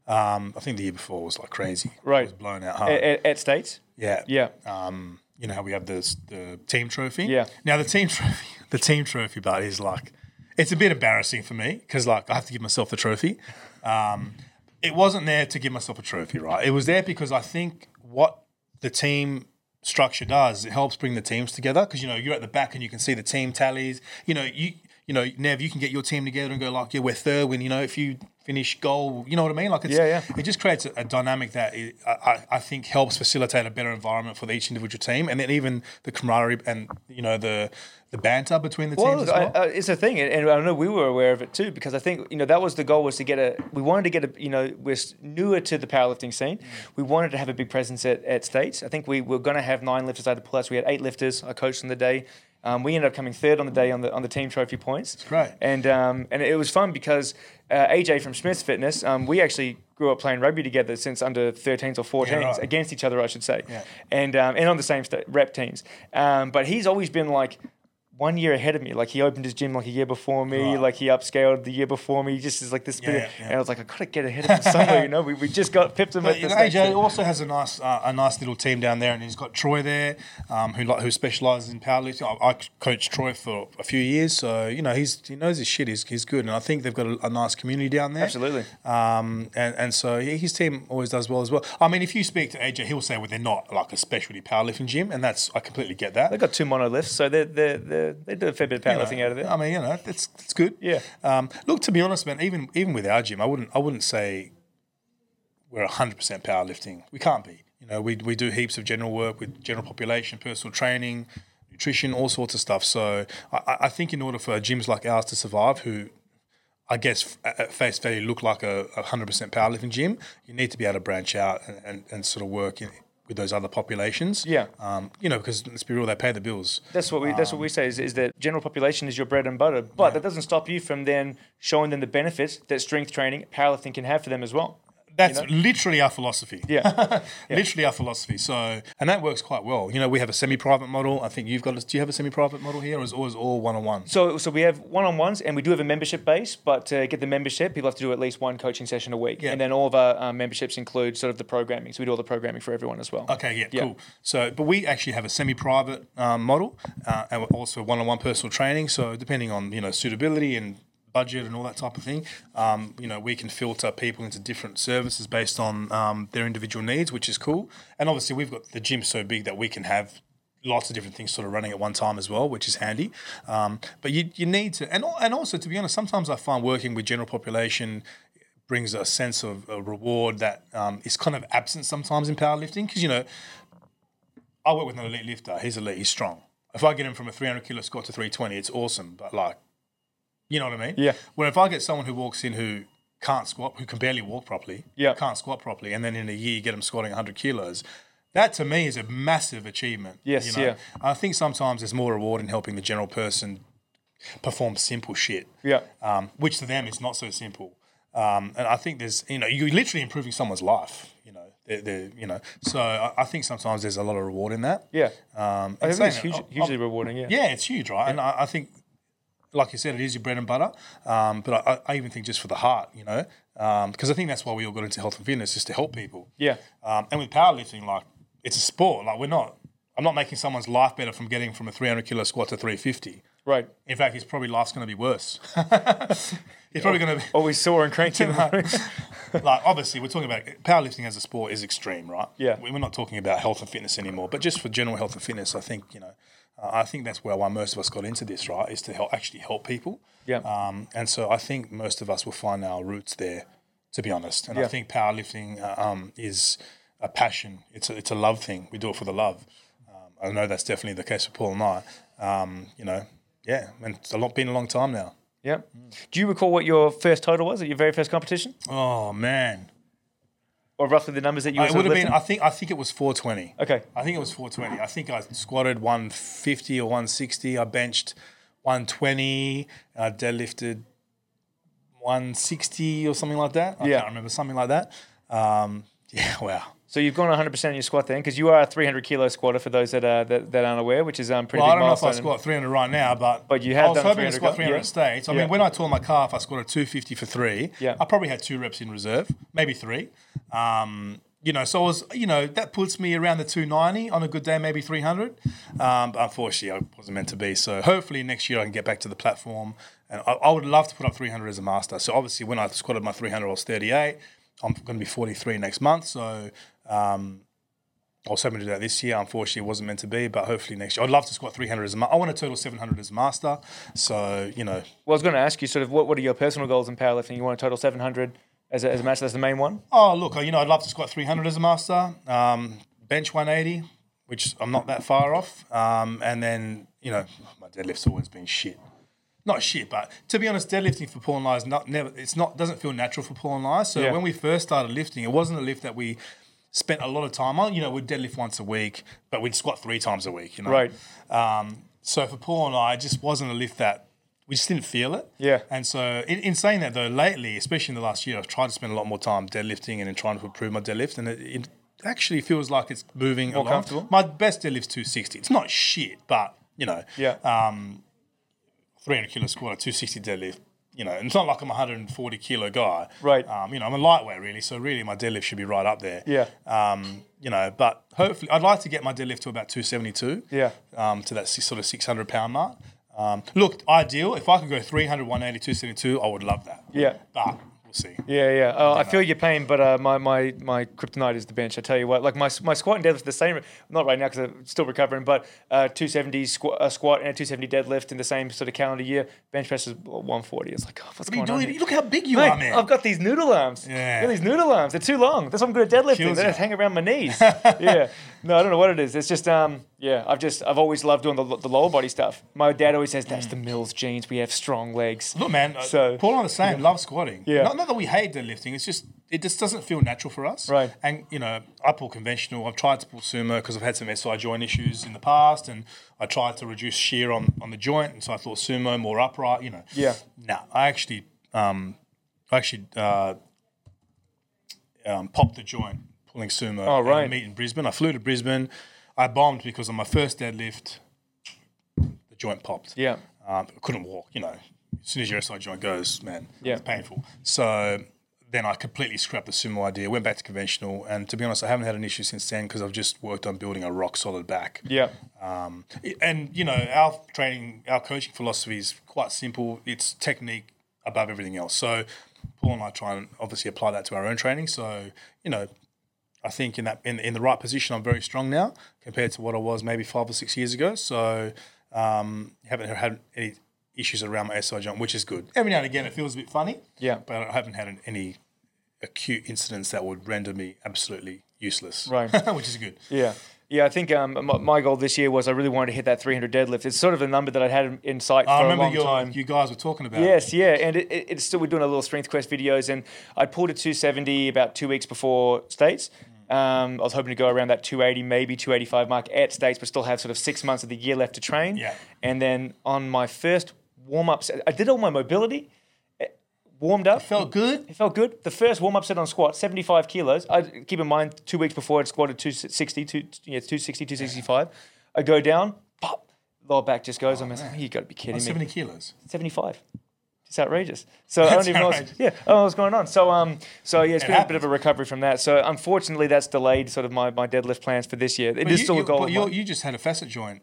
Um, I think the year before was like crazy. Right. It was blown out hard. at, at, at States. yeah. Yeah. Um, you know how we have this the team trophy. Yeah. Now the team trophy, the team trophy, but is like, it's a bit embarrassing for me because like I have to give myself the trophy. Um, it wasn't there to give myself a trophy, right? It was there because I think what the team structure does it helps bring the teams together because you know you're at the back and you can see the team tallies. You know you you know Nev, you can get your team together and go like, yeah, we're third. When you know if you finish goal, you know what I mean? Like it's Yeah, yeah. it just creates a, a dynamic that i I, I think helps facilitate a better environment for each individual team, and then even the camaraderie and you know the the banter between the Well, teams as well. I, I, it's a thing, and, I know we were aware of it too because I think you know that was the goal was to get a. We wanted to get a. You know, we're newer to the powerlifting scene. We wanted to have a big presence at, at states. I think we were going to have nine lifters out of the plus. We had eight lifters. I coached on the day. Um, we ended up coming third on the day on the on the team trophy points. great. And um, and it was fun because uh, AJ from Smith's Fitness, um, we actually grew up playing rugby together since under 13s or 14s right. against each other, I should say. Yeah. And um, and on the same st- rep teams. Um, but he's always been like one year ahead of me. Like he opened his gym like a year before me. Right. Like he upscaled the year before me. He just is like this. Yeah, yeah. And I was like, I gotta get ahead of him somewhere. You know, we, we just got pipped him But at you the know, stage. AJ also has a nice uh, a nice little team down there, and he's got Troy there, um, who who specialises in powerlifting. I, I coached Troy for a few years, so you know he's he knows his shit. He's, he's good, and I think they've got a, a nice community down there. Absolutely. Um, and and so he- his team always does well as well. I mean, if you speak to AJ, he'll say well they're not like a specialty powerlifting gym, and that's I completely get that. They've got two monolifts, so they're they they they do a fair bit of You know, powerlifting out of there. I mean, you know, it's it's good. Yeah. Um, look, to be honest, man, even even with our gym, I wouldn't I wouldn't say we're hundred percent powerlifting. We can't be. You know, we we do heaps of general work with general population, personal training, nutrition, all sorts of stuff. So I, I- I think in order for gyms like ours to survive, who I guess at face value look like a hundred percent powerlifting gym, you need to be able to branch out and, and, and sort of work in, with those other populations. Yeah. Um, you know, because let's be real, they pay the bills. That's what we. That's what we say is, is that general population is your bread and butter, but that doesn't stop you from then showing them the benefits that strength training, powerlifting can have for them as well. That's literally our philosophy. Yeah. literally our philosophy. So, and that works quite well. You know, we have a semi-private model. I think you've got. A, do you have a semi-private model here, or is it always all one-on-one? So, so we have one-on-ones, and we do have a membership base. But to get the membership, people have to do at least one coaching session a week, Yeah. and then all of our um, memberships include sort of the programming. So we do all the programming for everyone as well. Okay, yeah, Yeah. cool. So, but we actually have a semi-private um, model, uh, and also one-on-one personal training. So, depending on you know suitability and budget and all that type of thing, um, you know, we can filter people into different services based on um, their individual needs, which is cool. And obviously, we've got the gym so big that we can have lots of different things sort of running at one time as well, which is handy. Um, but you, you need to, and and also to be honest, sometimes I find working with general population brings a sense of a reward that um, is kind of absent sometimes in powerlifting because you know I work with an elite lifter. He's elite. He's strong. If I get him from a 300 kilo squat to 320, it's awesome. But like, you know what I mean? Yeah. Where if I get someone who walks in who can't squat, who can barely walk properly, Yeah. can't squat properly, and then in a year you get them squatting 100 kilos, that to me is a massive achievement. Yes, you know? yeah. I think sometimes there's more reward in helping the general person perform simple shit Yeah. um, which to them is not so simple. Um, and I think there's, you know, you're literally improving someone's life. You know, they're, they're you know, so I, I think sometimes there's a lot of reward in that. Yeah. Um, I think it's huge, that- hugely rewarding. Yeah. yeah, it's huge, right? And I, I think, like you said, it is your bread and butter. Um, but I, I even think just for the heart, you know, because I think that's why we all got into health and fitness, just to help people. Yeah. Um, and with powerlifting, like it's a sport. Like we're not. I'm not making someone's life better from getting from a 300 kilo squat to 350. Right. In fact, his probably life's going to be worse. He's probably going to be Always sore and cranky. in the morning. like obviously we're talking about powerlifting as a sport is extreme, right? Yeah. We're not talking about health and fitness anymore, but just for general health and fitness, I think you know, uh, I think that's where why most of us got into this, right? Is to help actually help people. Yeah. Um, and so I think most of us will find our roots there, to be honest. And I think powerlifting uh, um, is a passion. It's a, it's a love thing. We do it for the love. Um, I know that's definitely the case with Paul and I. Um, you know, yeah, and it's a lot been a long time now. yeah. Do you recall what your first total was at your very first competition, Oh man, or roughly the numbers that you? Uh, it would have been. I think. I think it was 420. Okay. I think it was 420. I think I squatted 150 or 160. I benched 120. And I deadlifted 160 or something like that. I Yeah. can't remember something like that. Um, yeah. Wow. So you've gone 100 percent in your squat then, because you are a 300 kilo squatter for those that are that, that aren't aware, which is um pretty Well, I big don't know if I milestone. squat 300 right now, but But you have I was done hoping to 300 squat go- 300 yeah. at States. I Yeah. mean, when I tore my calf, I squatted 250 for three. Yeah. I probably had two reps in reserve, maybe three. Um, you know, so I was, you know, that puts me around the 290 on a good day, maybe 300. Um, but unfortunately, I wasn't meant to be. So hopefully next year I can get back to the platform. And I, I would love to put up 300 as a master. So obviously, when I squatted my 300, I was 38. I'm going to be 43 next month. So um, I was hoping to do that this year. Unfortunately, it wasn't meant to be, but hopefully next year. I'd love to squat 300 as a master. I want a total 700 as a master. So, you know, Well, I was going to ask you sort of what, what are your personal goals in powerlifting? You want a total 700 as a, as a match? That's the main one. oh, look, you know, I'd love to squat 300 as a master, um, bench 180, which I'm not that far off. Um, and then, you know, my deadlift's always been shit. Not shit, but to be honest, deadlifting for Paul and I is not never. It's not doesn't feel natural for Paul and I. So Yeah. when we first started lifting, it wasn't a lift that we spent a lot of time on. You know, we'd deadlift once a week, but we'd squat three times a week. You know, Right. Um, So for Paul and I, it just wasn't a lift that we just didn't feel it. Yeah. And so in, in saying that though, lately, especially in the last year, I've tried to spend a lot more time deadlifting and then trying to improve my deadlift, and it, it actually feels like it's moving More along. comfortable? My best deadlift's 260. It's not shit, but you know, Yeah. um, 300 kilo squat, a 260 deadlift. You know, and it's not like I'm a 140 kilo guy. Right. Um, you know, I'm a lightweight really, so really my deadlift should be right up there. Yeah. Um, you know, but hopefully, I'd like to get my deadlift to about 272. Yeah. Um, to that six, sort of 600 pound mark. Um, look, ideal. If I could go 300, 180, 272, I would love that. Yeah. But see. Yeah, yeah. Uh, I feel your pain, but uh, my, my my kryptonite is the bench. I tell you what, like my my squat and deadlift the same. Not right now because I'm still recovering, but uh, 270 squat, uh, squat and a 270 deadlift in the same sort of calendar year. Bench press is 140. It's like, oh, what's What going on? here? Look how big you Mate, are, man. I've got these noodle arms. Yeah. At these noodle arms. They're too long. That's why I'm good at deadlifting. Kills They you. just hang around my knees. yeah. No, I don't know what it is. It's just um yeah. I've just I've always loved doing the, the lower body stuff. My dad always says that's the Mills genes. We have strong legs. Look, man. So- So Paul and I are the same. Love squatting. Yeah. Not, not that we hate deadlifting. It's just it just doesn't feel natural for us. Right. And you know, I pull conventional. I've tried to pull sumo because I've had some SI joint issues in the past, and I tried to reduce shear on on the joint, and so I thought sumo more upright. You know. Yeah. No, I actually um, I actually uh, um, popped the joint pulling sumo. Oh, right. meet in Brisbane. I flew to Brisbane. I bombed because on my first deadlift, the joint popped. Yeah. Um, I couldn't walk, you know. As soon as your SI joint goes, man, Yeah. it's painful. So then I completely scrapped the sumo idea, went back to conventional, and to be honest, I haven't had an issue since then because I've just worked on building a rock solid back. Yeah. Um, and you know, our training, our coaching philosophy is quite simple. It's technique above everything else. So Paul and I try and obviously apply that to our own training. So you know, I think in that in, in the right position, I'm very strong now compared to what I was maybe five or six years ago. So um, haven't had any issues around my SI joint, which is good. Every now and again, it feels a bit funny. Yeah. but I haven't had any acute incidents that would render me absolutely useless. Right. which is good. Yeah. Yeah, I think um, my, goal this year was I really wanted to hit that 300 deadlift. It's sort of a number that I'd had in sight for I a remember long your, time. you guys were talking about. it. Yes, yeah, and it, it, it's still we're doing a little strength quest videos, and I pulled a 270 about two weeks before states. Um, I was hoping to go around that 280, maybe 285 mark at states, but still have sort of six months of the year left to train. Yeah. And then on my first warm up set, I did all my mobility, warmed up. Felt good. It felt good. The first warm up set on squat, 75 kilos. I keep in mind two weeks before I'd squatted 260, two, yeah, 260, 265. I go down, pop, lower back just goes. I'm like, you got to be kidding me. 70 kilos. 75. It's outrageous. So I don't even know. What's, yeah, I don't know what's going on. So um, so yeah, it's It been a bit of a recovery from that. So unfortunately, that's delayed sort of my, my deadlift plans for this year. It But is you, still you, a goal. but of you, mine. you just had a facet joint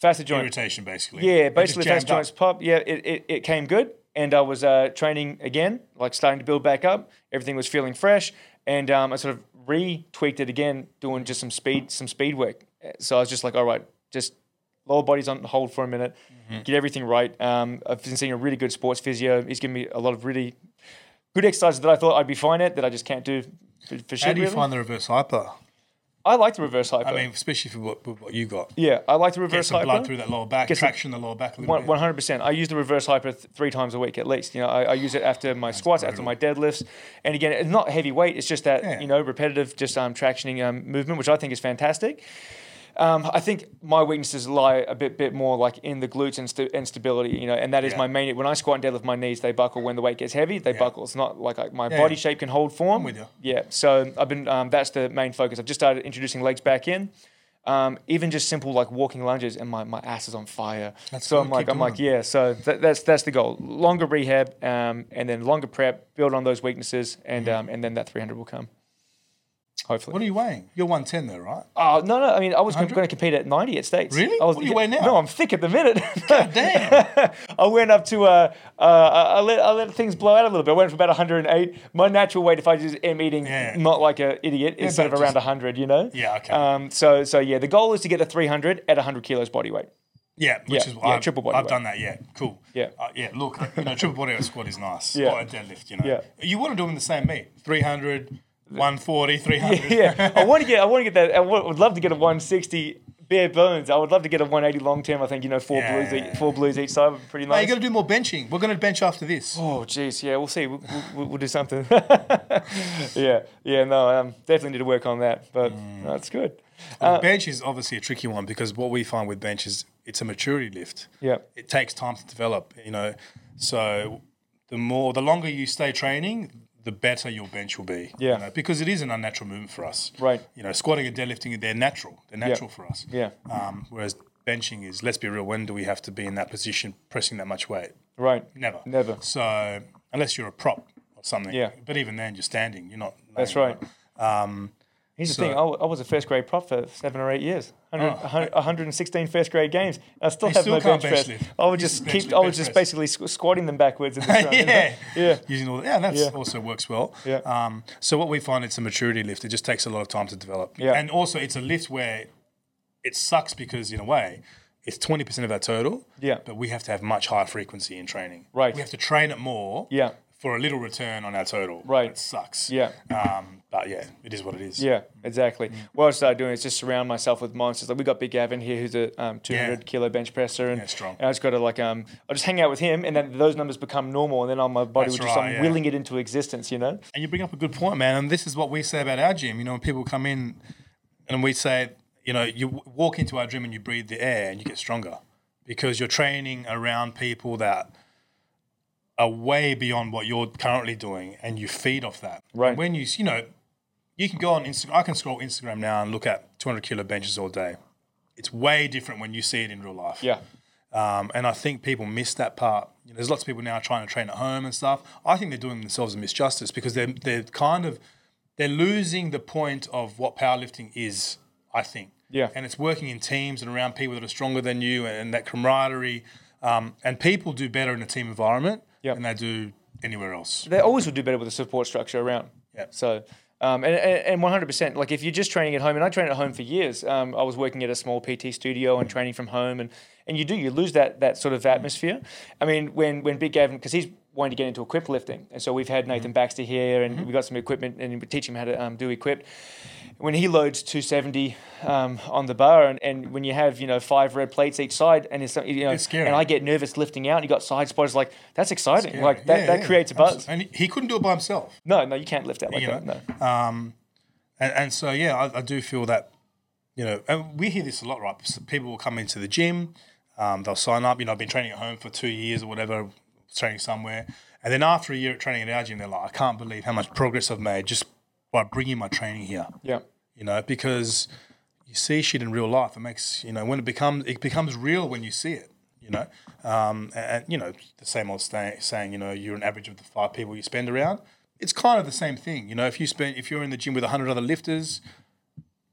Facet joint. irritation, basically. Yeah, basically facet joints pop. Yeah, it, it, it came good, and I was uh, training again, like starting to build back up. Everything was feeling fresh, and um, I sort of re-tweaked it again, doing just some speed some speed work. So I was just like, all right, just lower body's on hold for a minute, Mm-hmm. get everything right. Um, I've been seeing a really good sports physio. He's given me a lot of really good exercises that I thought I'd be fine at that I just can't do for, for. How do you really. find the reverse hyper? I like the reverse hyper. I mean, especially for what, what you got. yeah, I like the reverse Get reverse some hyper. blood through that lower back, Get some- traction the lower back a little bit. One hundred percent. I use the reverse hyper th- three times a week at least. You know, I, I use it after my squats, after my deadlifts, and again, it's not heavy weight. It's just that Yeah. you know repetitive, just um, tractioning um, movement, which I think is fantastic. Um, I think my weaknesses lie a bit, bit more like in the glutes and, st- and stability, you know, and that is Yeah. my main. When I squat and deadlift, my knees they buckle. When the weight gets heavy, they Yeah. buckle. It's not like I, my Yeah, body shape can hold form. with you. Yeah, so I've been. Um, that's the main focus. I've just started introducing legs back in. Um, even just simple like walking lunges, and my, my ass is on fire. That's so. I'm like, I'm like, yeah. So that, that's that's the goal. Longer rehab, um, and then longer prep. Build on those weaknesses, and Mm-hmm. um, and then that 300 will come. Hopefully. What are you weighing? You're 110 though, right? Oh no, no. I mean, I was going to compete at 90 at states. Really? I was, What do you weigh now? No, I'm thick at the minute. Damn. I went up to uh, uh, I let I let things blow out a little bit. I went from about 108. My natural weight, if I just am eating Yeah. not like an idiot, is sort of around just- 100. You know. Yeah, okay. Um. So so yeah, the goal is to get to 300 at 100 kilos body weight. Yeah, which Yeah, is yeah, I've, triple body I've weight. done that. Yeah, cool. Yeah. uh, yeah. Look, you know, triple body weight squat is nice. Yeah. Or a deadlift. You know, Yeah. You want to do them in the same meet: 300, 140, 300. yeah, I want to get I want to get that. I would love to get a 160 bare bones. I would love to get a 180 long term. I think you know four Yeah. blues each, four blues each side would be pretty Hey, nice. you got to do more benching. We're going to bench after this. Oh, jeez, yeah, we'll see. We'll, we'll, we'll do something. yeah, yeah, no, um, definitely need to work on that, but Mm. no, good. Well, bench is obviously a tricky one because what we find with bench is it's a maturity lift. Yeah. It takes time to develop, you know. So the more, the longer you stay training, the better your bench will be. you Yeah. know, because it is an unnatural movement for us. Right. You know, squatting and deadlifting, they're natural. They're natural for us. Yeah. Um, whereas benching is, let's be real, when do we have to be in that position pressing that much weight? Right. Never. Never. So unless you're a prop or something. Yeah. But even then, you're standing. You're not. That's right. Um, Here's the So- thing. I, w- I was a first grade prop for seven or eight years. 100, Oh. 100 116 first grade games. I still have still no bench press. lift. I would just keep. I was just basically squ- squatting them backwards the front. you know? yeah. Yeah. Using all yeah, that's Yeah. also works well. Yeah. Um, so what we find it's a maturity lift. It just takes a lot of time to develop. Yeah. And also it's a lift where it sucks because in a way it's twenty percent of our total. Yeah. But we have to have much higher frequency in training. Right. We have to train it more. Yeah. For a little return on our total. Right. It sucks. Yeah. Um, but yeah, it is what it is. Yeah, exactly. Mm. What I started doing is just surround myself with monsters. Like we got Big Gavin here, who's a um, 200 Yeah. kilo bench presser, and, Yeah, strong. and I just got to like um, I just hang out with him, and then those numbers become normal, and then on my body That's would just right, I'm yeah. willing it into existence, you know? And you bring up a good point, man. And this is what we say about our gym. You know, when people come in and we say, you know, you walk into our gym and you breathe the air and you get stronger because you're training around people that are way beyond what you're currently doing and you feed off that. Right. When you, you know, you can go on Instagram. I can scroll Instagram now and look at 200 kilo benches all day. It's way different when you see it in real life. Yeah, Um, and I think people miss that part. You know, there's lots of people now trying to train at home and stuff. I think they're doing themselves a misjustice because they're they're kind of they're losing the point of what powerlifting is. I think. Yeah. And it's working in teams and around people that are stronger than you and, that camaraderie. Um, and people do better in a team environment Yep. than they do anywhere else. they always would do better with a support structure around. Yeah. So. Um, and, and and 100%, like if you're just training at home, and I trained at home for years, um, I was working at a small PT studio and training from home, and, and you do, you lose that that sort of atmosphere. I mean, when, when Big Gavin, because he's wanting to get into equipped lifting, and so we've had Nathan Baxter here, and we got some equipment, and we teach him how to um, do equipped. When he loads 270 um, on the bar, and, and when you have you know five red plates each side, and it's you know, It's scary. and I get nervous lifting out, and you got side spotters, like that's exciting, like that, yeah, that yeah, creates a buzz. And he, he couldn't do it by himself. No, no, you can't lift out like you that. know, No. um, and, and so yeah, I, I do feel that you know, and we hear this a lot, right? People will come into the gym, um, they'll sign up. You know, I've been training at home for two years or whatever, training somewhere, and then after a year at training at our gym, they're like, I can't believe how much progress I've made just by bringing my training here. Yeah. You know, because you see shit in real life. It makes you know when it becomes it becomes real when you see it. You know, um, and, you know the same old sta- saying. You know, you're an average of the five people you spend around. It's kind of the same thing. You know, if you spend if you're in the gym with hundred other lifters,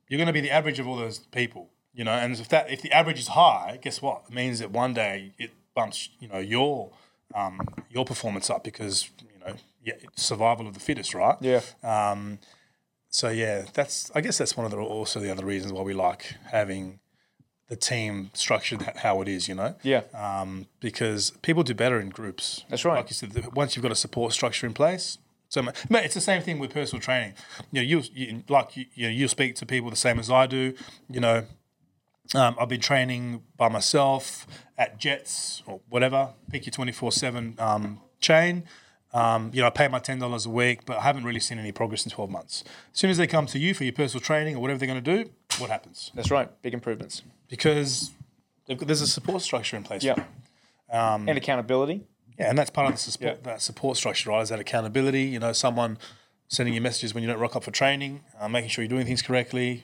you're going to be the average of all those people. You know, and if that if the average is high, guess what? It means that one day it bumps you know your um, your performance up because you know yeah, it's survival of the fittest, right? Yeah. Um, so yeah, that's I guess that's one of the also the other reasons why we like having the team structured how it is, you know. Yeah. Um, because people do better in groups. That's right. Like you said, once you've got a support structure in place. So ma- mate, it's the same thing with personal training. You know, you, you like you, you know, you speak to people the same as I do. You know, um, I've been training by myself at Jetts or whatever. Pick your twenty four seven um, chain. Um, you know, I pay my ten dollars a week, but I haven't really seen any progress in twelve months. As soon as they come to you for your personal training or whatever they're going to do, what happens? That's right. Big improvements. Because they've got, there's a support structure in place. Yeah. for them. and accountability. Yeah, and that's part of the support, Yeah. that support structure, right? Is that accountability? You know, someone sending you messages when you don't rock up for training, uh, making sure you're doing things correctly.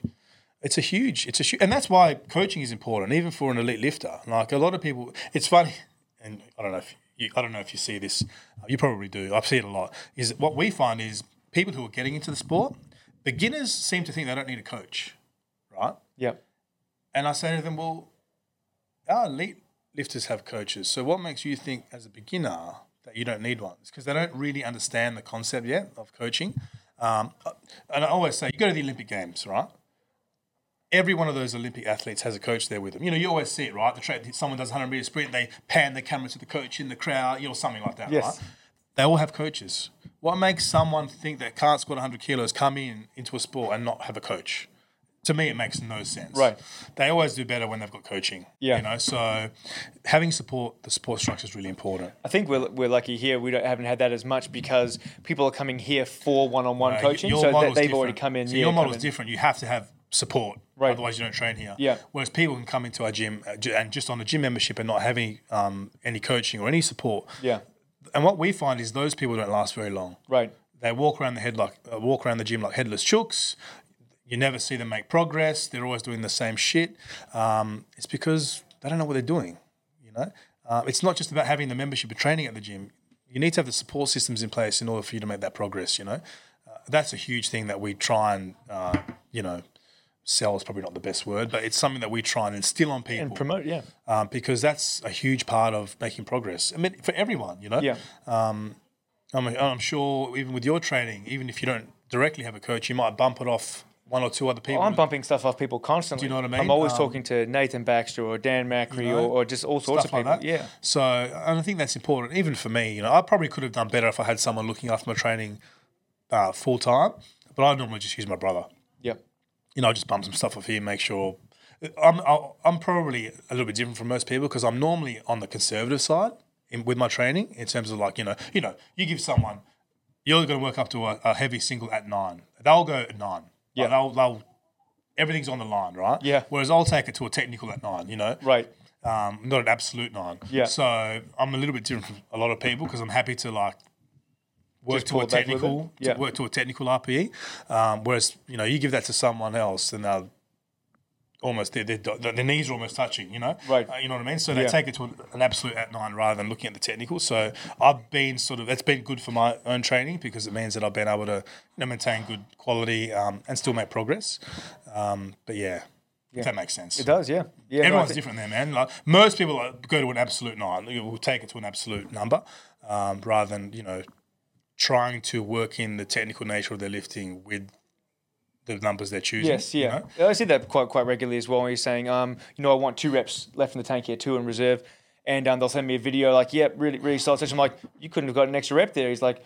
It's a huge, it's a huge, and that's why coaching is important, even for an elite lifter. Like a lot of people, it's funny, and I don't know if you, I don't know if you see this. You probably do. I see it a lot. Is what we find is people who are getting into the sport, beginners seem to think they don't need a coach, right? Yep. And I say to them, well, our elite lifters have coaches. So what makes you think as a beginner that you don't need one? It's because they don't really understand the concept yet of coaching. Um, and I always say, you go to the Olympic Games, right? Every one of those Olympic athletes has a coach there with them. You know, you always see it, right? The tra- someone does a 100 meter sprint, they pan the camera to the coach in the crowd, you know, something like that, Yes. right? They all have coaches. What makes someone think that can't squat 100 kilos come in into a sport and not have a coach? To me, it makes no sense. Right. They always do better when they've got coaching. Yeah. You know, so having support, the support structure is really important. I think we're, we're lucky here. We don't, haven't had that as much because people are coming here for one-on-one coaching, so they've already come in. So your is different. You have to have support. Right. Otherwise, you don't train here. Yeah. Whereas people can come into our gym uh, and just on a gym membership and not having um, any coaching or any support. Yeah. And what we find is those people don't last very long. Right. They walk around the head like uh, walk around the gym like headless chooks. You never see them make progress. They're always doing the same shit. Um, it's because they don't know what they're doing. You know, uh, it's not just about having the membership or training at the gym. You need to have the support systems in place in order for you to make that progress. You know, uh, that's a huge thing that we try and uh, you know sell is probably not the best word, but it's something that we try and instill on people And promote. Yeah. um, because that's a huge part of making progress. I mean, for everyone, you know. Yeah. I'm, I'm sure even with your training, even if you don't directly have a coach, you might bump it off one or two other people. Oh, I'm bumping stuff off people constantly. Do you know what I mean? I'm always Um, talking to Nathan Baxter or Dan Macri know, or, or just all sorts stuff of like people. that. Yeah. So, and I think that's important, even for me. You know, I probably could have done better if I had someone looking after my training uh, full time, but I normally just use my brother. You know, I just bump some stuff off here, make sure. I'm I'm probably a little bit different from most people because I'm normally on the conservative side in, with my training in terms of like you know you know you give someone you're going to work up to a, a heavy single at nine. They'll go at nine. Yeah. Like, they'll they'll everything's on the line, right? Yeah. Whereas I'll take it to a technical at nine. You know, Right. um, not an absolute nine. Yeah. So I'm a little bit different from a lot of people because I'm happy to like work to a it back a little technical. Yeah. to work to a technical RPE. Um, whereas you know you give that to someone else and they'll almost their, their, their knees are almost touching. You know, Right. Uh, you know what I mean. So they Yeah. take it to an, absolute at nine rather than looking at the technical. So I've been sort of that's been good for my own training because it means that I've been able to you know, maintain good quality um, and still make progress. Um, but yeah. If that makes sense. It does. Yeah. Yeah. no, Everyone's think- different there, man. Like most people go to an absolute nine. Will take it to an absolute number, um, rather than you know trying to work in the technical nature of their lifting with the numbers they're choosing. Yes, you yeah. know? I see that quite quite regularly as well. Where he's saying, um, you know, I want two reps left in the tank here, two in reserve, and um, they'll send me a video like, yep, really, really solid session. I'm like, you couldn't have got an extra rep there. He's like,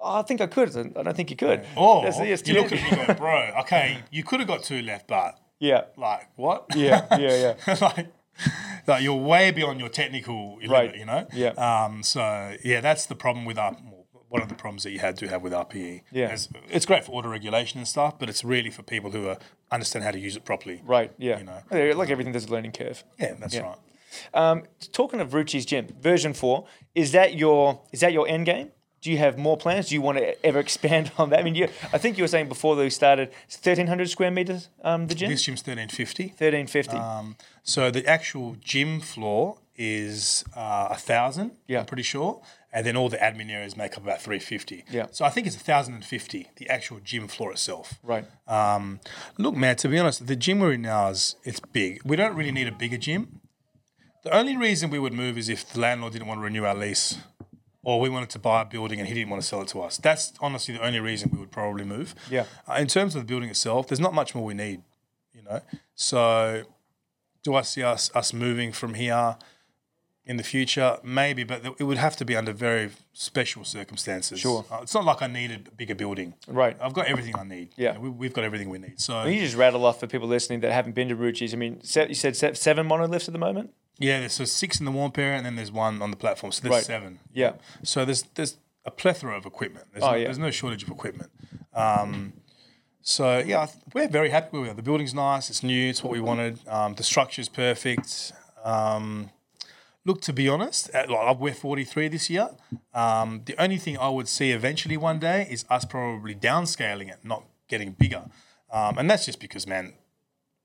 oh, I think I could. I don't think you could. Oh, That's- yes, you look at and go, bro, okay, you could have got two left, but yeah, like what? yeah, yeah, yeah. like, like you're way beyond your technical limit, Right. you know. Yeah. Um. So yeah, that's the problem with our. One of the problems that you had to have with RPE. Yeah. It's, it's great for auto regulation and stuff, but it's really for people who are, understand how to use it properly. Right, yeah. You know. Yeah, Like everything, there's a learning curve. Yeah, that's right. Um, talking of Rucci's gym, version four, is that your is that your end game? Do you have more plans? Do you want to ever expand on that? I mean, you, I think you were saying before that we started, it's 1,300 square meters, um, the gym? This gym's thirteen fifty. 1,350. Um, so the actual gym floor is uh, a thousand. Yeah. I'm pretty sure, and then all the admin areas make up about three fifty. Yeah. So I think it's thousand and fifty. The actual gym floor itself. right. Um, look, man. To be honest, the gym we're in now is it's big. We don't really need a bigger gym. The only reason we would move is if the landlord didn't want to renew our lease, or we wanted to buy a building and he didn't want to sell it to us. That's honestly the only reason we would probably move. Yeah. Uh, in terms of the building itself, there's not much more we need. You know. So, do I see us us moving from here? In the future, maybe, but it would have to be under very special circumstances. Sure. Uh, it's not like I needed a bigger building. Right. I've got everything I need. Yeah. You know, we, we've got everything we need. So You just rattle off for people listening that haven't been to Rucci's. I mean, you said se- seven monolifts at the moment? yeah, there's so six in the warm area, and then there's one on the platform. So there's Right. seven. Yeah. So there's there's a plethora of equipment. There's, Oh, no, yeah. there's no shortage of equipment. Um, so yeah, we're very happy with it. The building's nice. It's new. It's what we wanted. Um, the structure's perfect. Um, look, to be honest, we're 43 this year. Um, the only thing I would see eventually one day is us probably downscaling it, not getting bigger. Um, and that's just because, man,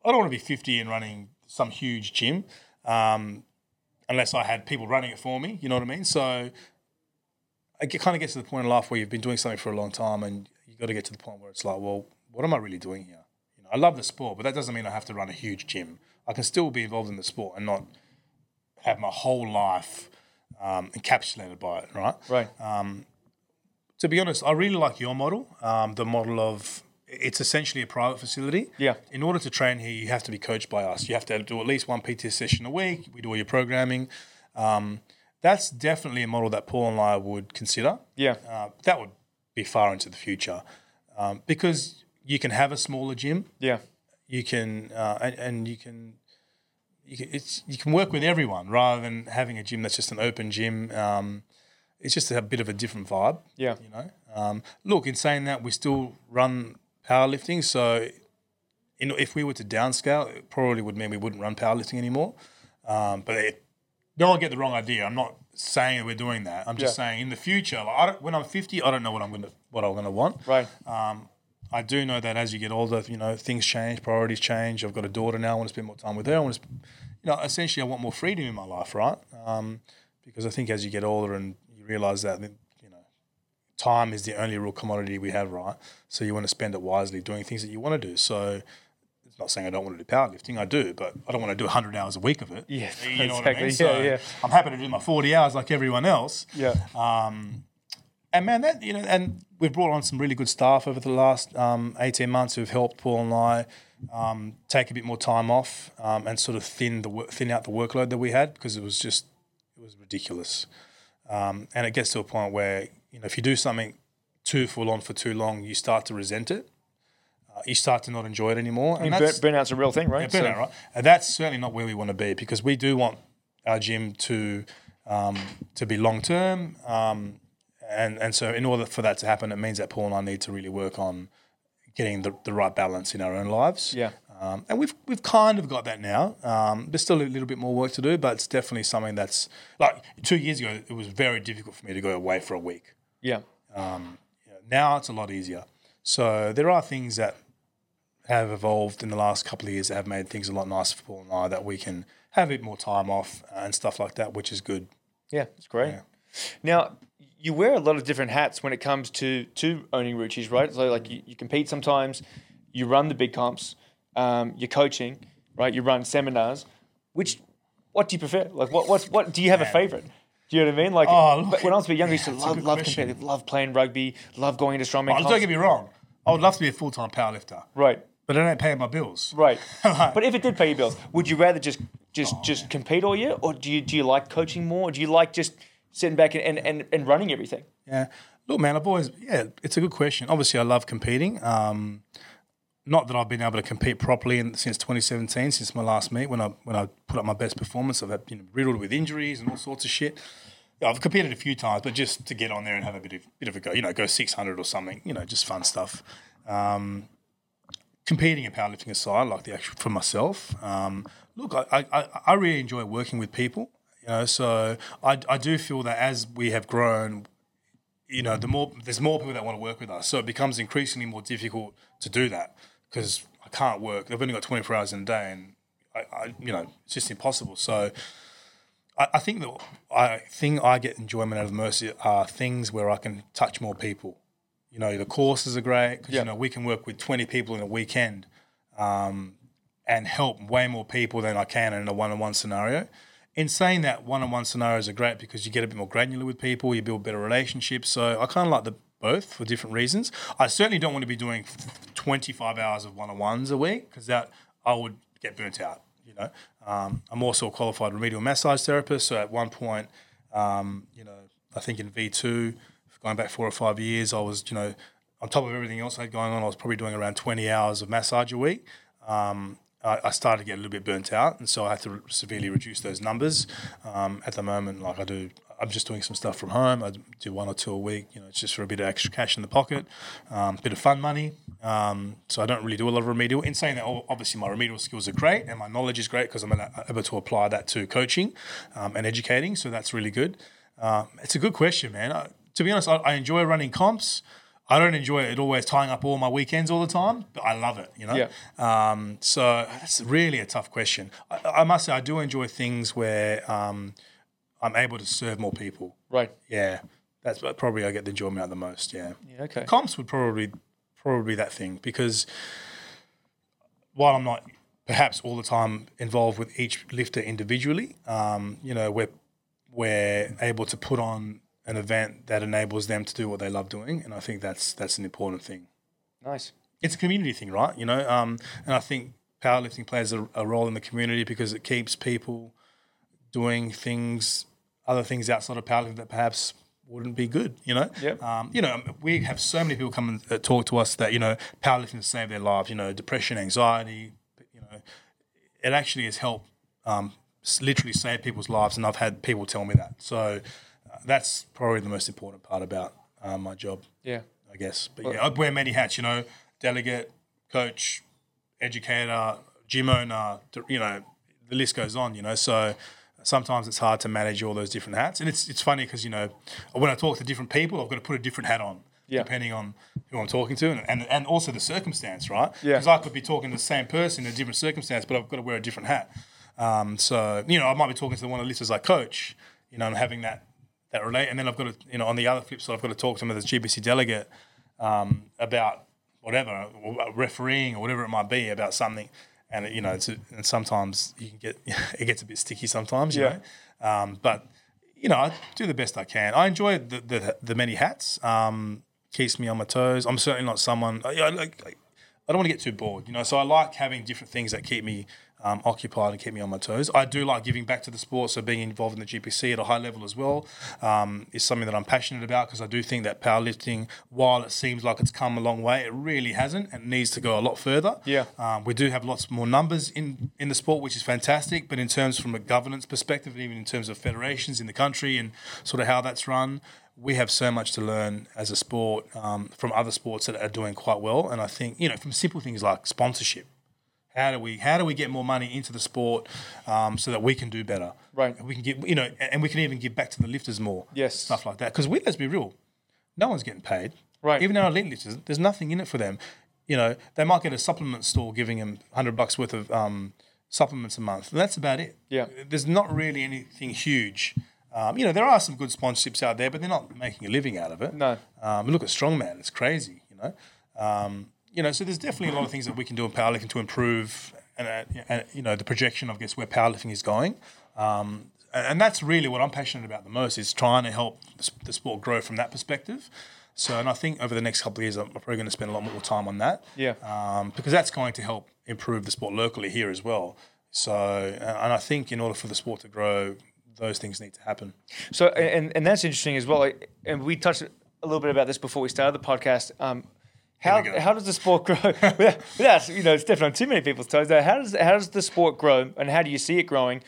I don't want to be 50 and running some huge gym um, unless I had people running it for me. You know what I mean? So it kind of gets to the point in life where you've been doing something for a long time and you've got to get to the point where it's like, well, what am I really doing here? You know, I love the sport, but that doesn't mean I have to run a huge gym. I can still be involved in the sport and not have my whole life um, encapsulated by it, right? Right. To be honest, I really like your model, um, the model of it's essentially a private facility. Yeah. In order to train here, you have to be coached by us. You have to do at least one PT session a week. We do all your programming. Um, that's definitely a model that Paul and I would consider. Yeah. Uh, that would be far into the future um, because you can have a smaller gym. Yeah. You can uh, and, and you can. You can, it's, you can work with everyone rather than having a gym that's just an open gym. Um, it's just a bit of a different vibe Yeah. you know. Um, look, in saying that, we still run powerlifting, so in, if we were to downscale, it probably would mean we wouldn't run powerlifting anymore. Um, but it, don't get the wrong idea. I'm not saying that we're doing that. I'm just Yeah. saying in the future, like when I'm 50, I don't know what I'm gonna what I'm gonna want. Right. Um, I do know that as you get older, you know things change, priorities change. I've got a daughter now. I want to spend more time with her. I want to, sp- you know, essentially, I want more freedom in my life, right? Um, because I think as you get older and you realize that, you know, time is the only real commodity we have, right? So you want to spend it wisely doing things that you want to do. So it's not saying I don't want to do powerlifting. I do, but I don't want to do 100 hours a week of it. Yeah, you know what I exactly. mean. Yeah, So yeah. I'm happy to do my 40 hours like everyone else. Yeah. Um, and man, that you know, and we've brought on some really good staff over the last um, eighteen months who've helped Paul and I um, take a bit more time off um, and sort of thin the thin out the workload that we had because it was just it was ridiculous. Um, and it gets to a point where you know if you do something too full on for too long, you start to resent it. Uh, you start to not enjoy it anymore. And Burn, that's- burnout's a real thing, right? yeah, burnout, right? And that's certainly not where we want to be because we do want our gym to um, to be long term. And and so in order for that to happen, it means that Paul and I need to really work on getting the, the right balance in our own lives. Yeah. Um, and we've we've kind of got that now. Um, there's still a little bit more work to do, but it's definitely something that's like two years ago. It was very difficult for me to go away for a week. yeah. Um, now it's a lot easier. So there are things that have evolved in the last couple of years that have made things a lot nicer for Paul and I that we can have a bit more time off and stuff like that, which is good. Yeah, it's great. Yeah. Now, you wear a lot of different hats when it comes to to owning Rucci's, right? So, like, you, you compete sometimes, you run the big comps, um, you're coaching, right? You run seminars. Which, what do you prefer? Like, what what what do you have a favorite? Do you know what I mean? Like, Oh, look, when I was a bit younger, I used to yeah, love love competitive, love playing rugby, love going to strongman. Oh, don't get me wrong. I would love to be a full time powerlifter, right, but I don't pay my bills. right. but if it did pay your bills, would you rather just just just compete all year, or do you do you like coaching more? Or Do you like just sitting back and, and, and, and running everything? Yeah. Look, man, I've always, yeah, it's a good question. Obviously, I love competing. Um, not that I've been able to compete properly in, since 2017, since my last meet when I when I put up my best performance. I've been riddled with injuries and all sorts of shit. I've competed a few times, but just to get on there and have a bit of bit of a go, you know, go 600 or something, you know, just fun stuff. Um, competing and powerlifting aside, like the actual for myself, um, look, I, I, I really enjoy working with people. You know, so I, I do feel that as we have grown, you know, the more there's more people that want to work with us, so it becomes increasingly more difficult to do that because I can't work. They've only got 24 hours in a day, and I, I you know, it's just impossible. So. I, I think that I thing I get enjoyment out of Mercy are things where I can touch more people. You know, the courses are great because Yeah. you know we can work with twenty people in a weekend, um, and help way more people than I can in a one-on-one scenario. In saying that, one-on-one scenarios are great because you get a bit more granular with people, you build better relationships. So I kind of like the both for different reasons. I certainly don't want to be doing twenty-five hours of one-on-ones a week because that I would get burnt out. You know, um, I'm also a qualified remedial massage therapist. So at one point, um, you know, I think in V2, going back four or five years, I was, you know, on top of everything else I had going on, I was probably doing around 20 hours of massage a week. Um, I, started to get a little bit burnt out, and so I had to severely reduce those numbers. Um, at the moment, like I do, I'm just doing some stuff from home. I do one or two a week. You know, it's just for a bit of extra cash in the pocket, um, bit of fun money. Um, so I don't really do a lot of remedial. In saying that, obviously my remedial skills are great, and my knowledge is great because I'm able- able to apply that to coaching um, and educating. So that's really good. Um, it's a good question, man. I, to be honest, I, I enjoy running comps. I don't enjoy it always tying up all my weekends all the time, but I love it, you know? Yeah. Um, so that's really a tough question. I, I must say, I do enjoy things where um, I'm able to serve more people. Right. Yeah. That's probably I get the enjoyment out the most, yeah. Yeah. Okay. Comps would probably probably be that thing because while I'm not perhaps all the time involved with each lifter individually, um, you know, we're we're able to put on an event that enables them to do what they love doing, and I think that's that's an important thing. Nice. It's a community thing, right? You know, um, and I think powerlifting plays a, a role in the community because it keeps people doing things, other things outside of powerlifting that perhaps wouldn't be good. You know, Yep. um, you know, we have so many people come and uh, talk to us that you know powerlifting has saved their lives. You know, depression, anxiety. You know, it actually has helped um, literally save people's lives, and I've had people tell me that. So that's probably the most important part about uh, my job. Yeah. I guess. But yeah, I wear many hats, you know, delegate, coach, educator, gym owner, you know, the list goes on, you know. So sometimes it's hard to manage all those different hats. And it's it's funny because, you know, when I talk to different people, I've got to put a different hat on. Yeah. Depending on who I'm talking to and, and, and also the circumstance, right? Yeah. Because I could be talking to the same person in a different circumstance, but I've got to wear a different hat. Um, so, you know, I might be talking to one of the lifters I coach, you know, and having that that relate. And then I've got to, you know, on the other flip side, I've got to talk to them as a GPC delegate um, about whatever, or refereeing or whatever it might be about something. And, you know, it's a, and sometimes you can get, it gets a bit sticky sometimes, you Yeah. know. Um, but, you know, I do the best I can. I enjoy the, the, the many hats. Um, keeps me on my toes. I'm certainly not someone, I, I, like, I don't want to get too bored, you know. So I like having different things that keep me um, occupied and keep me on my toes. I do like giving back to the sport, so being involved in the GPC at a high level as well um, is something that I'm passionate about because I do think that powerlifting, while it seems like it's come a long way, it really hasn't and needs to go a lot further. Yeah. Um, we do have lots more numbers in, in the sport, which is fantastic. But in terms from a governance perspective, and even in terms of federations in the country and sort of how that's run, we have so much to learn as a sport um, from other sports that are doing quite well. And I think you know from simple things like sponsorship. How do we how do we get more money into the sport um, so that we can do better? Right. We can give you know, and we can even give back to the lifters more. Yes. Stuff like that. Because we let's be real, no one's getting paid. Right. Even our elite lifters, there's nothing in it for them. You know, they might get a supplement store giving them hundred bucks worth of um, supplements a month. And that's about it. Yeah. There's not really anything huge. Um, you know, there are some good sponsorships out there, but they're not making a living out of it. No. Um, look at Strongman; it's crazy. You know, um, you know. So there's definitely a lot of things that we can do in powerlifting to improve, and, uh, and you know, the projection of I guess where powerlifting is going. Um, and that's really what I'm passionate about the most is trying to help the sport grow from that perspective. So, and I think over the next couple of years, I'm probably going to spend a lot more time on that. Yeah. Um, because that's going to help improve the sport locally here as well. So, and and I think in order for the sport to grow, those things need to happen. So, and, and that's interesting as well. And we touched a little bit about this before we started the podcast. Um, how, how does the sport grow? without, without, you know, stepping on too many people's toes. Though, how does how does the sport grow, and how do you see it growing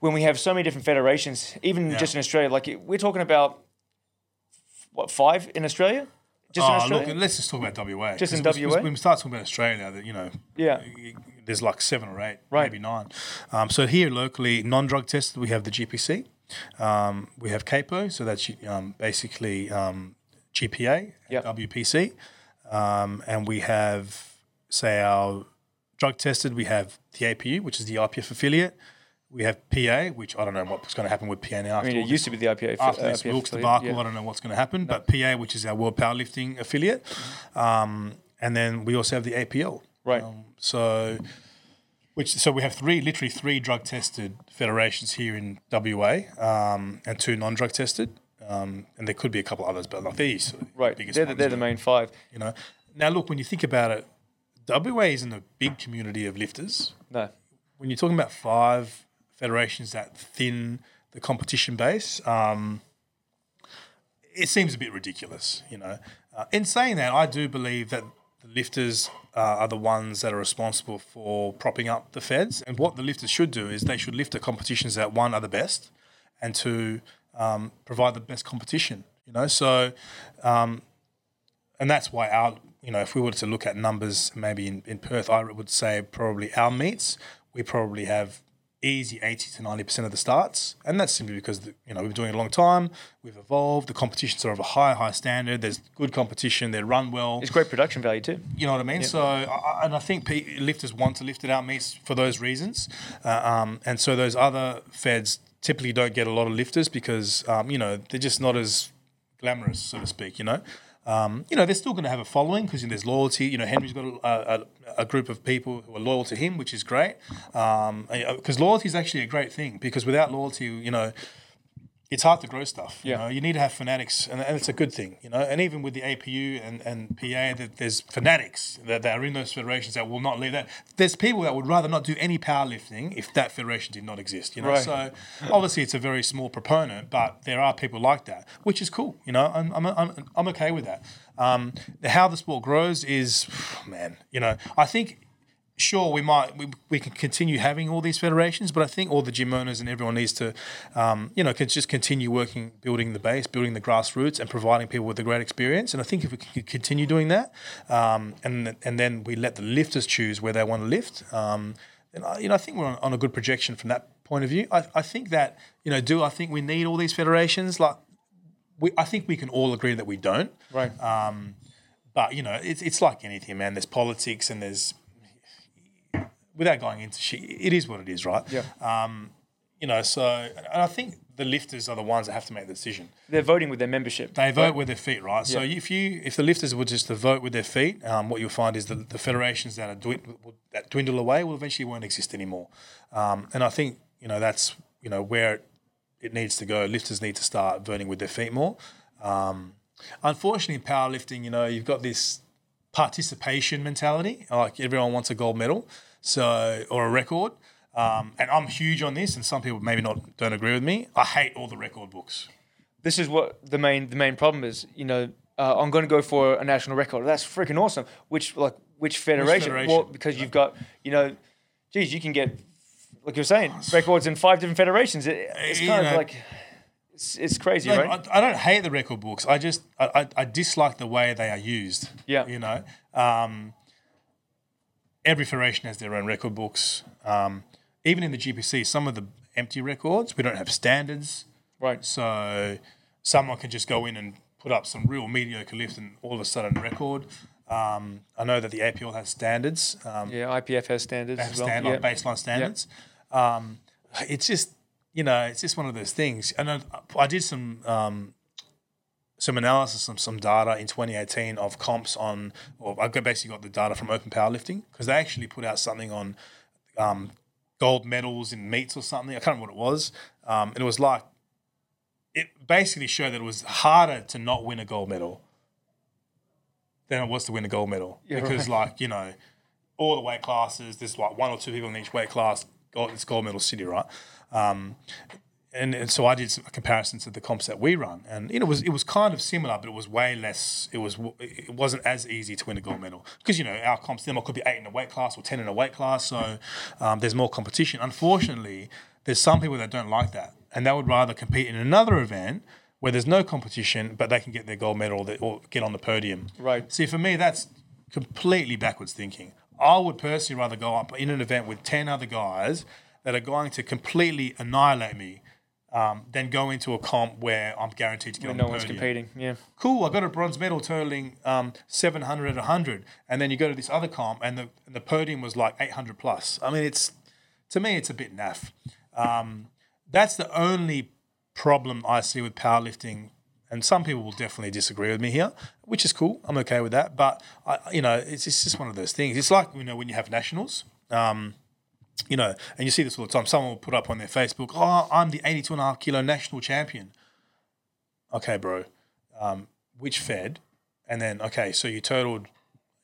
when we have so many different federations, even Yeah. just in Australia? Like we're talking about what five in Australia? Just in Oh, Australia? look, let's just talk about WA. Just in we- WA? When we start talking about Australia, that you know, Yeah. there's like seven or eight, Right. maybe nine. Um, so here locally, non-drug tested, we have the GPC, um, we have CAPO, so that's um, basically um, GPA, Yep. WPC, um, and we have say our drug tested, we have the APU, which is the IPF affiliate. We have PA, which I don't know what's going to happen with PA now. I mean, it used to be the IPA. after this IPF Wilks debacle, yeah. I don't know what's going to happen. But PA, which is our World Powerlifting affiliate, um, and then we also have the APL. Right. Um, so, which so we have three, literally three drug tested federations here in WA, um, and two non drug tested. Um, and there could be a couple others, but like these, Right. biggest They're, the, they're the main five. You know, now look when you think about it, WA isn't a big community of lifters No. when you're talking about five federations that thin the competition base, um, it seems a bit ridiculous, you know. Uh, in saying that, I do believe that the lifters uh, are the ones that are responsible for propping up the feds. And what the lifters should do is they should lift the competitions that one are the best, and two um, provide the best competition. You know, so um, and that's why our you know if we were to look at numbers maybe in, in Perth I would say probably our meets we probably have easy 80 to 90 percent of the starts. And that's simply because the, you know we've been doing it a long time. We've evolved. The competitions are of a high high standard. There's good competition. They run well. It's great production value too. you know what I mean? So, I, I- and I think lifters want to lift it out meets for those reasons, uh, um, and so those other feds typically don't get a lot of lifters because um, you know they're just not as glamorous, so to speak. You know, um, you know they're still going to have a following because there's loyalty. You know, Henry's got a, a, a group of people who are loyal to him, which is great. Because loyalty is actually a great thing because without loyalty, you know it's hard to grow stuff. You Yeah. know, you need to have fanatics, and, and it's a good thing. You know, and even with the APU and, and PA, that there's fanatics that, that are in those federations that will not leave that. There's people that would rather not do any powerlifting if that federation did not exist. You know, Right. so obviously it's a very small proponent, but there are people like that, which is cool. You know, I'm I'm I'm, I'm okay with that. Um, how the sport grows is, man. You know, I think sure, we might we, we can continue having all these federations, but I think all the gym owners and everyone needs to, um, you know, can just continue working, building the base, building the grassroots, and providing people with a great experience. And I think if we can continue doing that, um, and and then we let the lifters choose where they want to lift, um, then I, you know, I think we're on, on a good projection from that point of view. I, I think that you know, do I think we need all these federations? Like, we, I think we can all agree that we don't. Right. Um, but you know, it's it's like anything, man. There's politics and there's without going into shit, it is what it is, right? Yeah. Um, you know, so and I think the lifters are the ones that have to make the decision. They're voting with their membership. They vote with their feet, right? So if you if the lifters were just to vote with their feet, um, what you'll find is that the federations that are dwind- that dwindle away will eventually won't exist anymore. Um, and I think you know that's you know where it, it needs to go. Lifters need to start voting with their feet more. Um, unfortunately, in powerlifting, you know, you've got this participation mentality. Like everyone wants a gold medal, so or a record. Um, and I'm huge on this, and some people maybe not don't agree with me. I hate all the record books. This is what the main the main problem is. You know, uh, I'm going to go for a national record. That's freaking awesome. Which like which federation? federation? Well, because you've got you know, geez, you can get like you're saying records in five different federations. It, it's You kind of know- like it's, it's crazy, No, right? I, I don't hate the record books. I just I, I, I dislike the way they are used. Yeah. you know, um, every federation has their own record books. Um, even in the GPC, some of the empty records we don't have standards, right. so someone can just go in and put up some real mediocre lift and all of a sudden record. Um, I know that the APL has standards. Um, Yeah, IPF has standards have as well. like baseline standards. Um, it's just you know it's just one of those things. And I, I did some um, some analysis, some some data in 2018 of comps on, or I basically got the data from Open Powerlifting because they actually put out something on um, gold medals in meets or something. I can't remember what it was. Um, and it was like it basically showed that it was harder to not win a gold medal than it was to win a gold medal Yeah, because like you know all the weight classes. There's like one or two people in each weight class. Gold, it's gold medal city, right? Um, and, and so I did some, a comparison to the comps that we run, and you know, it was it was kind of similar, but it was way less. It was it wasn't as easy to win a gold medal because you know our comps them could be eight in a weight class or ten in a weight class, so um, there's more competition. Unfortunately, there's some people that don't like that, and they would rather compete in another event where there's no competition, but they can get their gold medal or, get on the podium. Right. See, for me, that's completely backwards thinking. I would personally rather go up in an event with 10 other guys that are going to completely annihilate me um, than go into a comp where I'm guaranteed to get When on no one's podium. competing. Yeah. Cool, I got a bronze medal totaling um, 700 at 100. And then you go to this other comp and the, and the podium was like 800 plus. I mean, it's to me, it's a bit naff. Um, that's the only problem I see with powerlifting. And some people will definitely disagree with me here, which is cool. I'm okay with that. But, I, you know, it's, it's just one of those things. It's like, you know, when you have nationals, um, you know, and you see this all the time. Someone will put up on their Facebook, oh, I'm the 82 and a half kilo national champion. Okay, bro. Um, which fed? And then, okay, so you totaled,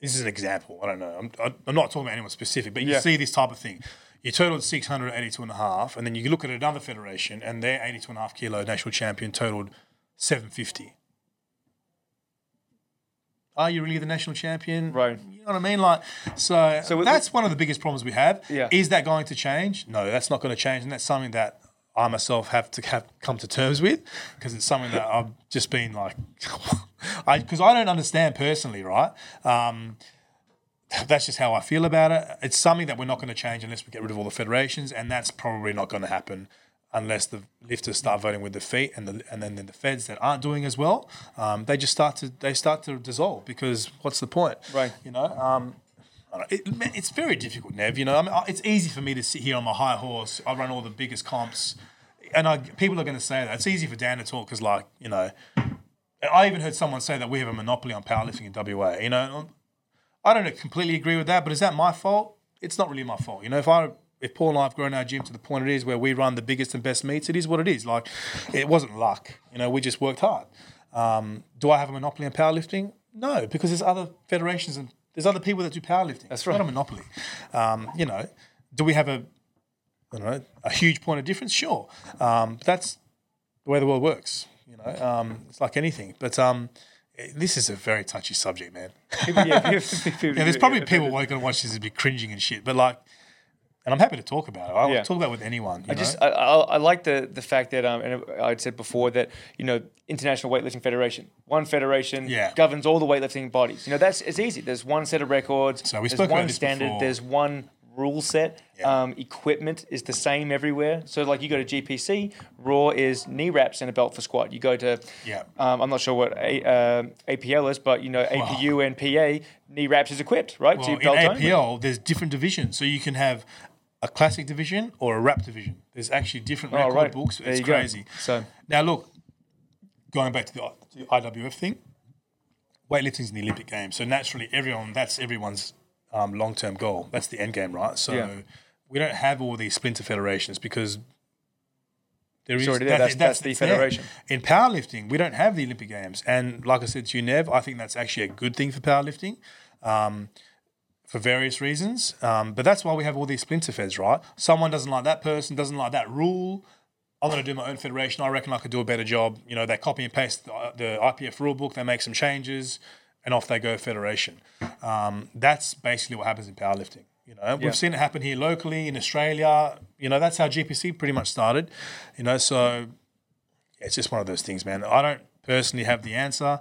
this is an example. I don't know. I'm, I'm not talking about anyone specific, but you Yeah. see this type of thing. You totaled 682 and a half, and then you look at another federation, and their 82 and a half kilo national champion totaled 750. Are you really the national champion? Right. You know what I mean? Like, so, So that's one of the biggest problems we have. Yeah. Is that going to change? No, that's not going to change, and that's something that I myself have to have come to terms with because it's something that I've just been like, I because I don't understand personally, right? Um, that's just how I feel about it. It's something that we're not going to change unless we get rid of all the federations, and that's probably not going to happen unless the lifters start voting with their feet, and the and then the feds that aren't doing as well, um, they just start to they start to dissolve because what's the point? Right. You know. Um, it, man, it's very difficult, Nev. You know, I mean, it's easy for me to sit here on my high horse. I run all the biggest comps, and I, people are going to say that. It's easy for Dan to talk because, like, you know, I even heard someone say that we have a monopoly on powerlifting in WA. You know, I don't completely agree with that, but is that my fault? It's not really my fault. You know, if I if Paul and I have grown our gym to the point it is where we run the biggest and best meets, it is what it is. Like, it wasn't luck. You know, we just worked hard. Um, do I have a monopoly on powerlifting? No, because there's other federations and there's other people that do powerlifting. That's It's right. Not a monopoly. Um, you know, do we have a I don't know a huge point of difference? Sure. Um, that's the way the world works. You know, um, it's like anything. But um, this is a very touchy subject, man. Yeah, people- people- Yeah, there's probably people who are going to watch this and be cringing and shit, but like, and I'm happy to talk about it. I Yeah. talk about it with anyone. You I know? just I, I, I like the the fact that um and I'd said before that you know International Weightlifting Federation one federation Yeah. governs all the weightlifting bodies you know that's it's easy there's one set of records So we there's one standard before. there's one rule set Yeah. um, equipment is the same everywhere so like you go to GPC raw is knee wraps and a belt for squat you go to Yeah. um, I'm not sure what a, uh, APL is but you know APU and PA knee wraps is equipped right well, to in belt only. APL, there's different divisions, so you can have a classic division or a wrap division. There's actually different Oh, record right. books. There It's you go. crazy. So- now look, going back to the, the IWF thing, weightlifting's in the Olympic Games, so naturally everyone that's everyone's um, long-term goal. That's the end game, right? So Yeah. we don't have all these splinter federations because there is already there. That's- that's the it's there. federation. In powerlifting, we don't have the Olympic Games, and like I said to you, Nev, I think that's actually a good thing for powerlifting. Um, for various reasons. Um, but that's why we have all these splinter feds, right? Someone doesn't like that person, doesn't like that rule. I'm going to do my own federation. I reckon I could do a better job. You know, they copy and paste the, the IPF rule book, they make some changes, and off they go federation. Um, that's basically what happens in powerlifting. You know, Yeah. we've seen it happen here locally in Australia. You know, that's how GPC pretty much started. You know, so it's just one of those things, man. I don't personally have the answer.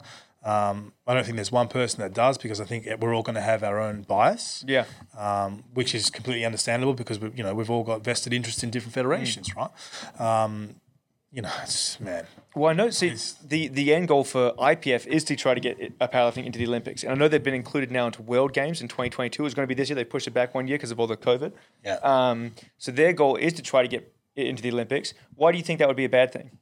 Um, I don't think there's one person that does because I think we're all going to have our own bias, yeah um, which is completely understandable because we, you know we've all got vested interest in different federations, right? Um, you know, it's man. Well, I know. See, the the end goal for IPF is to try to get uh, powerlifting into the Olympics, and I know they've been included now into World Games in 2022. It's going to be this year. They pushed it back one year because of all the COVID. Yeah. Um, so their goal is to try to get it into the Olympics. Why do you think that would be a bad thing?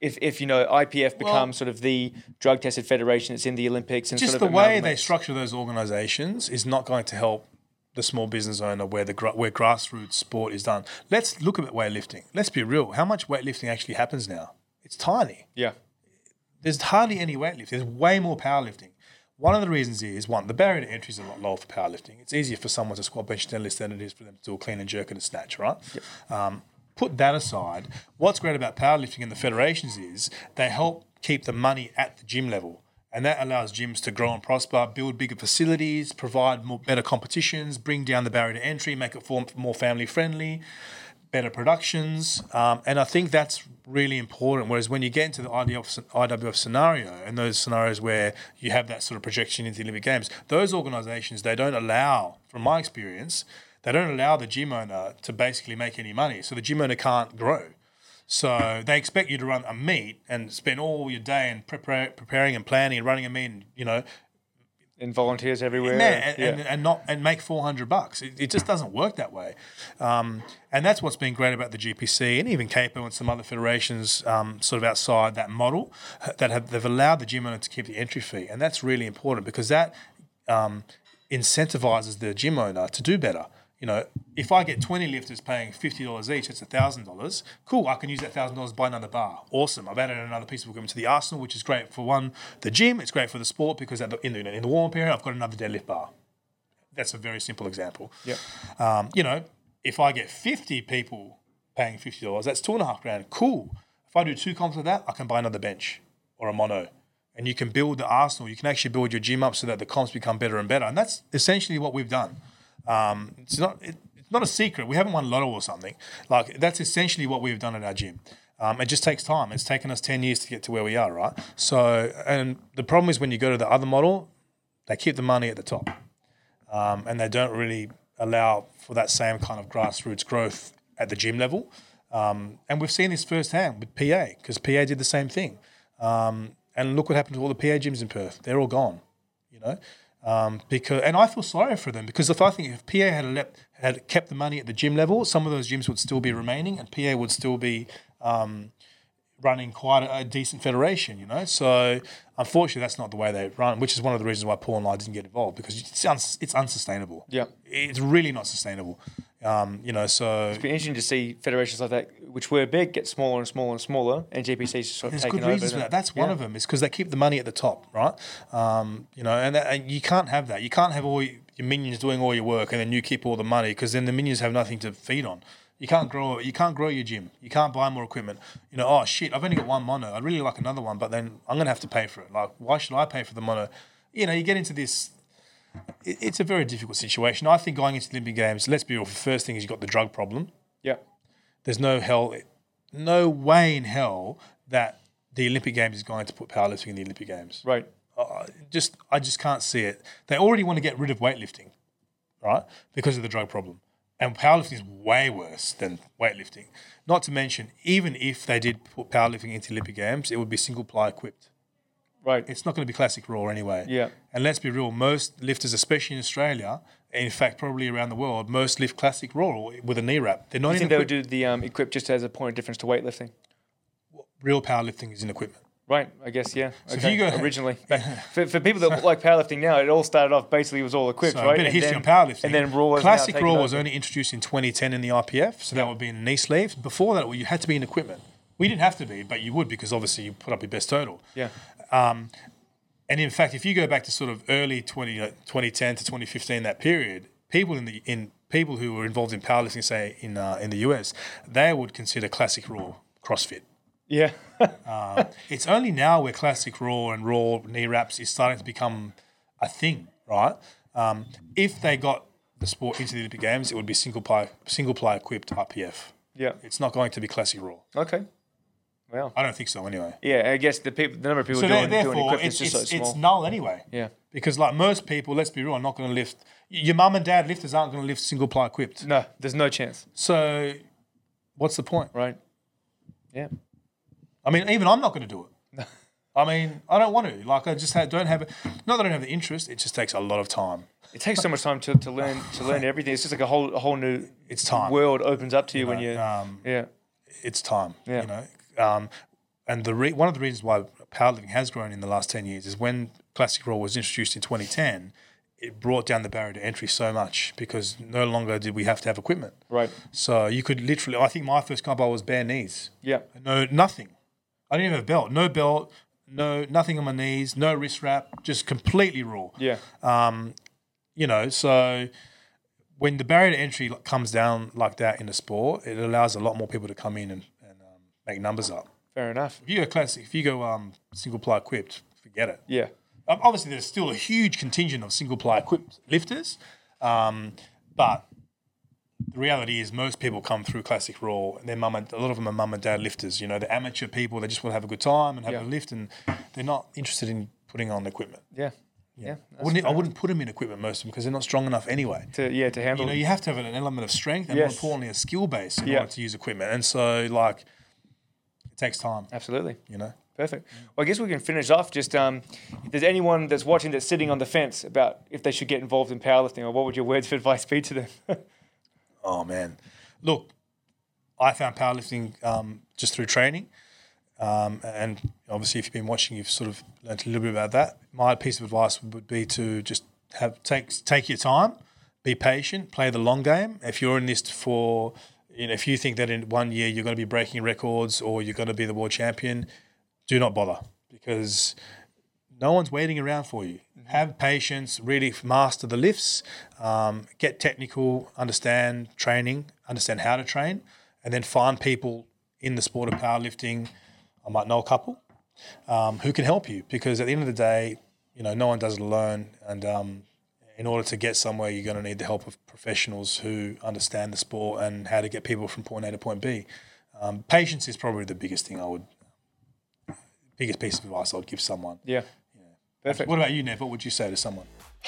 If, if you know IPF becomes sort of the drug tested federation, that's in the Olympics and just sort the way they structure those organizations is not going to help the small business owner where the where grassroots sport is done. Let's look at weightlifting. Let's be real. How much weightlifting actually happens now? It's tiny. yeah There's hardly any weightlifting. There's way more powerlifting. One of the reasons is one, the barrier to entry is a lot lower for powerlifting. It's easier for someone to squat, bench, deadlift than it is for them to do a clean and jerk and a snatch, right? Um, put that aside. What's great about powerlifting and the federations is they help keep the money at the gym level. And that allows gyms to grow and prosper, build bigger facilities, provide more better competitions, bring down the barrier to entry, make it more family friendly, better productions. Um, and I think that's really important. Whereas when you get into the IWF scenario and those scenarios where you have that sort of projection into the Olympic Games, those organizations, they don't allow, from my experience, they don't allow the gym owner to basically make any money. So the gym owner can't grow. So they expect you to run a meet and spend all your day in prepare, preparing and planning and running a meet, and, you know, and volunteers everywhere. man, and, yeah. and, and not and make four hundred bucks. It, it just doesn't work that way, um, and that's what's been great about the GPC and even CAPO and some other federations, um, sort of outside that model, that have they've allowed the gym owner to keep the entry fee, and that's really important because that um, incentivizes the gym owner to do better. You know, if I get 20 lifters paying $50 each, that's $1,000. Cool, I can use that $1,000 to buy another bar. Awesome. I've added another piece of equipment to the arsenal, which is great for one, the gym. It's great for the sport because at the, in, the, in the warm period, I've got another deadlift bar. That's a very simple example. Yep. Um, you know, if I get 50 people paying $50, that's two and a half grand. Cool. If I do two comps of that, I can buy another bench or a mono. And you can build the arsenal. You can actually build your gym up so that the comps become better and better. And that's essentially what we've done. Um, it's not it, it's not a secret. We haven't won lotto or something. Like that's essentially what we've done at our gym. Um, it just takes time. It's taken us ten years to get to where we are, right? So, and the problem is when you go to the other model, they keep the money at the top, um, and they don't really allow for that same kind of grassroots growth at the gym level. Um, and we've seen this firsthand with PA because PA did the same thing. Um, and look what happened to all the PA gyms in Perth. They're all gone, you know. Um, because and I feel sorry for them because if I think if PA had had kept the money at the gym level, some of those gyms would still be remaining, and PA would still be um, running quite a, a decent federation. You know, so unfortunately, that's not the way they run, which is one of the reasons why Paul and I didn't get involved because it's uns, it's unsustainable. Yeah. it's really not sustainable. Um, you know, so It's been interesting to see federations like that, which were big, get smaller and smaller and smaller, and GPC's sort of There's good over. reasons for that. That's one of them. Is because they keep the money at the top, right? Um, you know, and, that, and you can't have that. You can't have all your minions doing all your work and then you keep all the money because then the minions have nothing to feed on. You can't grow. You can't grow your gym. You can't buy more equipment. You know, oh shit, I've only got one mono. I'd really like another one, but then I'm gonna have to pay for it. Like, why should I pay for the mono? You know, you get into this. it- It's a very difficult situation. I think going into the Olympic Games, let's be real. The first thing is you've got the drug problem. Yeah. There's no hell, no way in hell that the Olympic Games is going to put powerlifting in the Olympic Games. Right. Uh, just I just can't see it. They already want to get rid of weightlifting, right? Because of the drug problem. And powerlifting is way worse than weightlifting. Not to mention, even if they did put powerlifting into Olympic Games, it would be single ply equipped. Right. It's not going to be classic raw anyway. Yeah. And let's be real, most lifters, especially in Australia, in fact probably around the world, most lift classic raw with a knee wrap. They're not in think they would do the um, equip just as a point of difference to weightlifting. real powerlifting is in equipment. Right, I guess yeah. if Okay. you go- originally, for, for people that like powerlifting now, it all started off basically was all equipped, So right? a bit of And history then- on powerlifting. and then raw. Classic raw was only introduced in 2010 in the IPF, so that would be in knee sleeves. Before that, well, you had to be in equipment. We didn't have to be, but you would because obviously you put up your best total. yeah, And in fact, if you go back to sort of early 20, uh, 2010 to 2015, that period, people in the in people who were involved in powerlifting, say in uh, in the US, they would consider classic raw CrossFit. Yeah, It's only now where classic raw and raw knee wraps is starting to become a thing, right? Um, if they got the sport into the Olympic Games, it would be single ply single ply equipped IPF. yeah. It's not going to be classic raw. Okay. Well, I don't think so anyway. yeah. I guess the people, the number of people So doing, there- doing therefore, equipment it's, is just it's, so small. it's null anyway. yeah. Because like most people, let's be real, are not going to lift. Your mum and dad lifters aren't going to lift single ply equipped. No, there's no chance. So, what's the point? Right. Yeah. I mean, even I'm not going to do it. I mean, I don't want to. Like, I just don't have it. Not that I don't have the interest. It just takes a lot of time. It takes so much time to, to learn to learn everything. It's just like a whole a whole new It's time. world opens up to you, when you Um, yeah it's time. Yeah. You know, um, and the re- one of the reasons why powerlifting has grown in the last ten years is when classic raw was introduced in 2010. It brought down the barrier to entry so much because no longer did we have to have equipment. right So you could literally. I think my first combo was bare knees. yeah No, nothing. I didn't even have a belt. No belt. No, nothing on my knees. No wrist wrap. Just completely raw. yeah You know, so when the barrier to entry comes down like that in the sport, it allows a lot more people to come in and, and um, make numbers up. fair enough If you go classic, if you go um, single ply equipped, forget it. yeah Um, obviously, there's still a huge contingent of single ply equipped lifters, um, but the reality is most people come through classic raw. And their mum, and, a lot of them are mum and dad lifters. You know, they're amateur people. They just want to have a good time and have Yeah. a lift, and they're not interested in putting on equipment. yeah yeah I wouldn't, I wouldn't put them in equipment most of them because they're not strong enough anyway. to yeah to handle You know, you have to have an element of strength and Yes. more importantly, a skill base in Yeah. order to use equipment. And so, like, it takes time. absolutely You know. Perfect. Well, I guess we can finish off. Just um, if there's anyone that's watching that's sitting on the fence about if they should get involved in powerlifting, or what would your words of advice be to them? Oh man, look, I found powerlifting um, just through training, um, and obviously, if you've been watching, you've sort of learned a little bit about that. My piece of advice would be to just have take take your time, be patient, play the long game. If you're in this for, you know, if you think that in one year you're going to be breaking records or you're going to be the world champion, do not bother because no one's waiting around for you. Have patience, really master the lifts, um, get technical, understand training, understand how to train, and then find people in the sport of powerlifting. I might know a couple um, who can help you because at the end of the day, you know, no one does it alone. And um, in order to get somewhere, you're going to need the help of professionals who understand the sport and how to get people from point A to point B. Um, patience is probably the biggest thing I would, biggest piece of advice I would give someone. yeah. Perfect. What about you, Nev? What would you say to someone?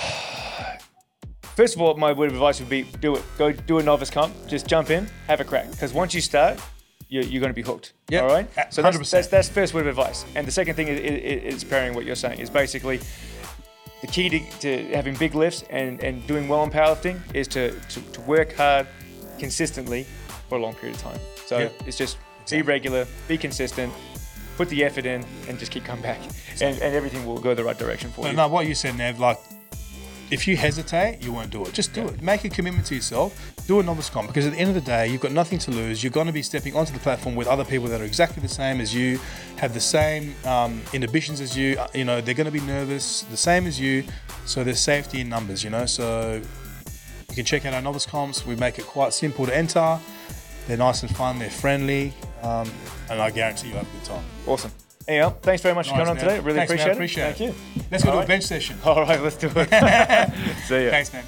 First of all, my word of advice would be do it. Go do a novice comp. Just jump in, have a crack. Because once you start, you're, you're going to be hooked. Yeah, All right. So that's, 100%. that's that's first word of advice. And the second thing is, is, is pairing what you're saying is basically the key to, to having big lifts and, and doing well in powerlifting is to, to, to work hard consistently for a long period of time. So Yeah. it's just be regular, be consistent, put the effort in, and just keep coming back, and, and everything will go the right direction for But you. no, what you said, Nev, like, if you hesitate, you won't do it. Just do it. Make a commitment to yourself. Do a novice comp because at the end of the day, you've got nothing to lose. You're going to be stepping onto the platform with other people that are exactly the same as you, have the same um, inhibitions as you. Uh, You know, they're going to be nervous, the same as you. So there's safety in numbers, you know. So you can check out our novice comps. We make it quite simple to enter. They're nice and fun. They're friendly, um, and I guarantee you'll have a good time. Awesome. Anyhow, thanks very much for Nice, coming on today. Really Thanks, man. appreciate, Appreciate it. it. Thank you. Let's go All to right. a bench session. All right, let's do it. See ya. Thanks, man.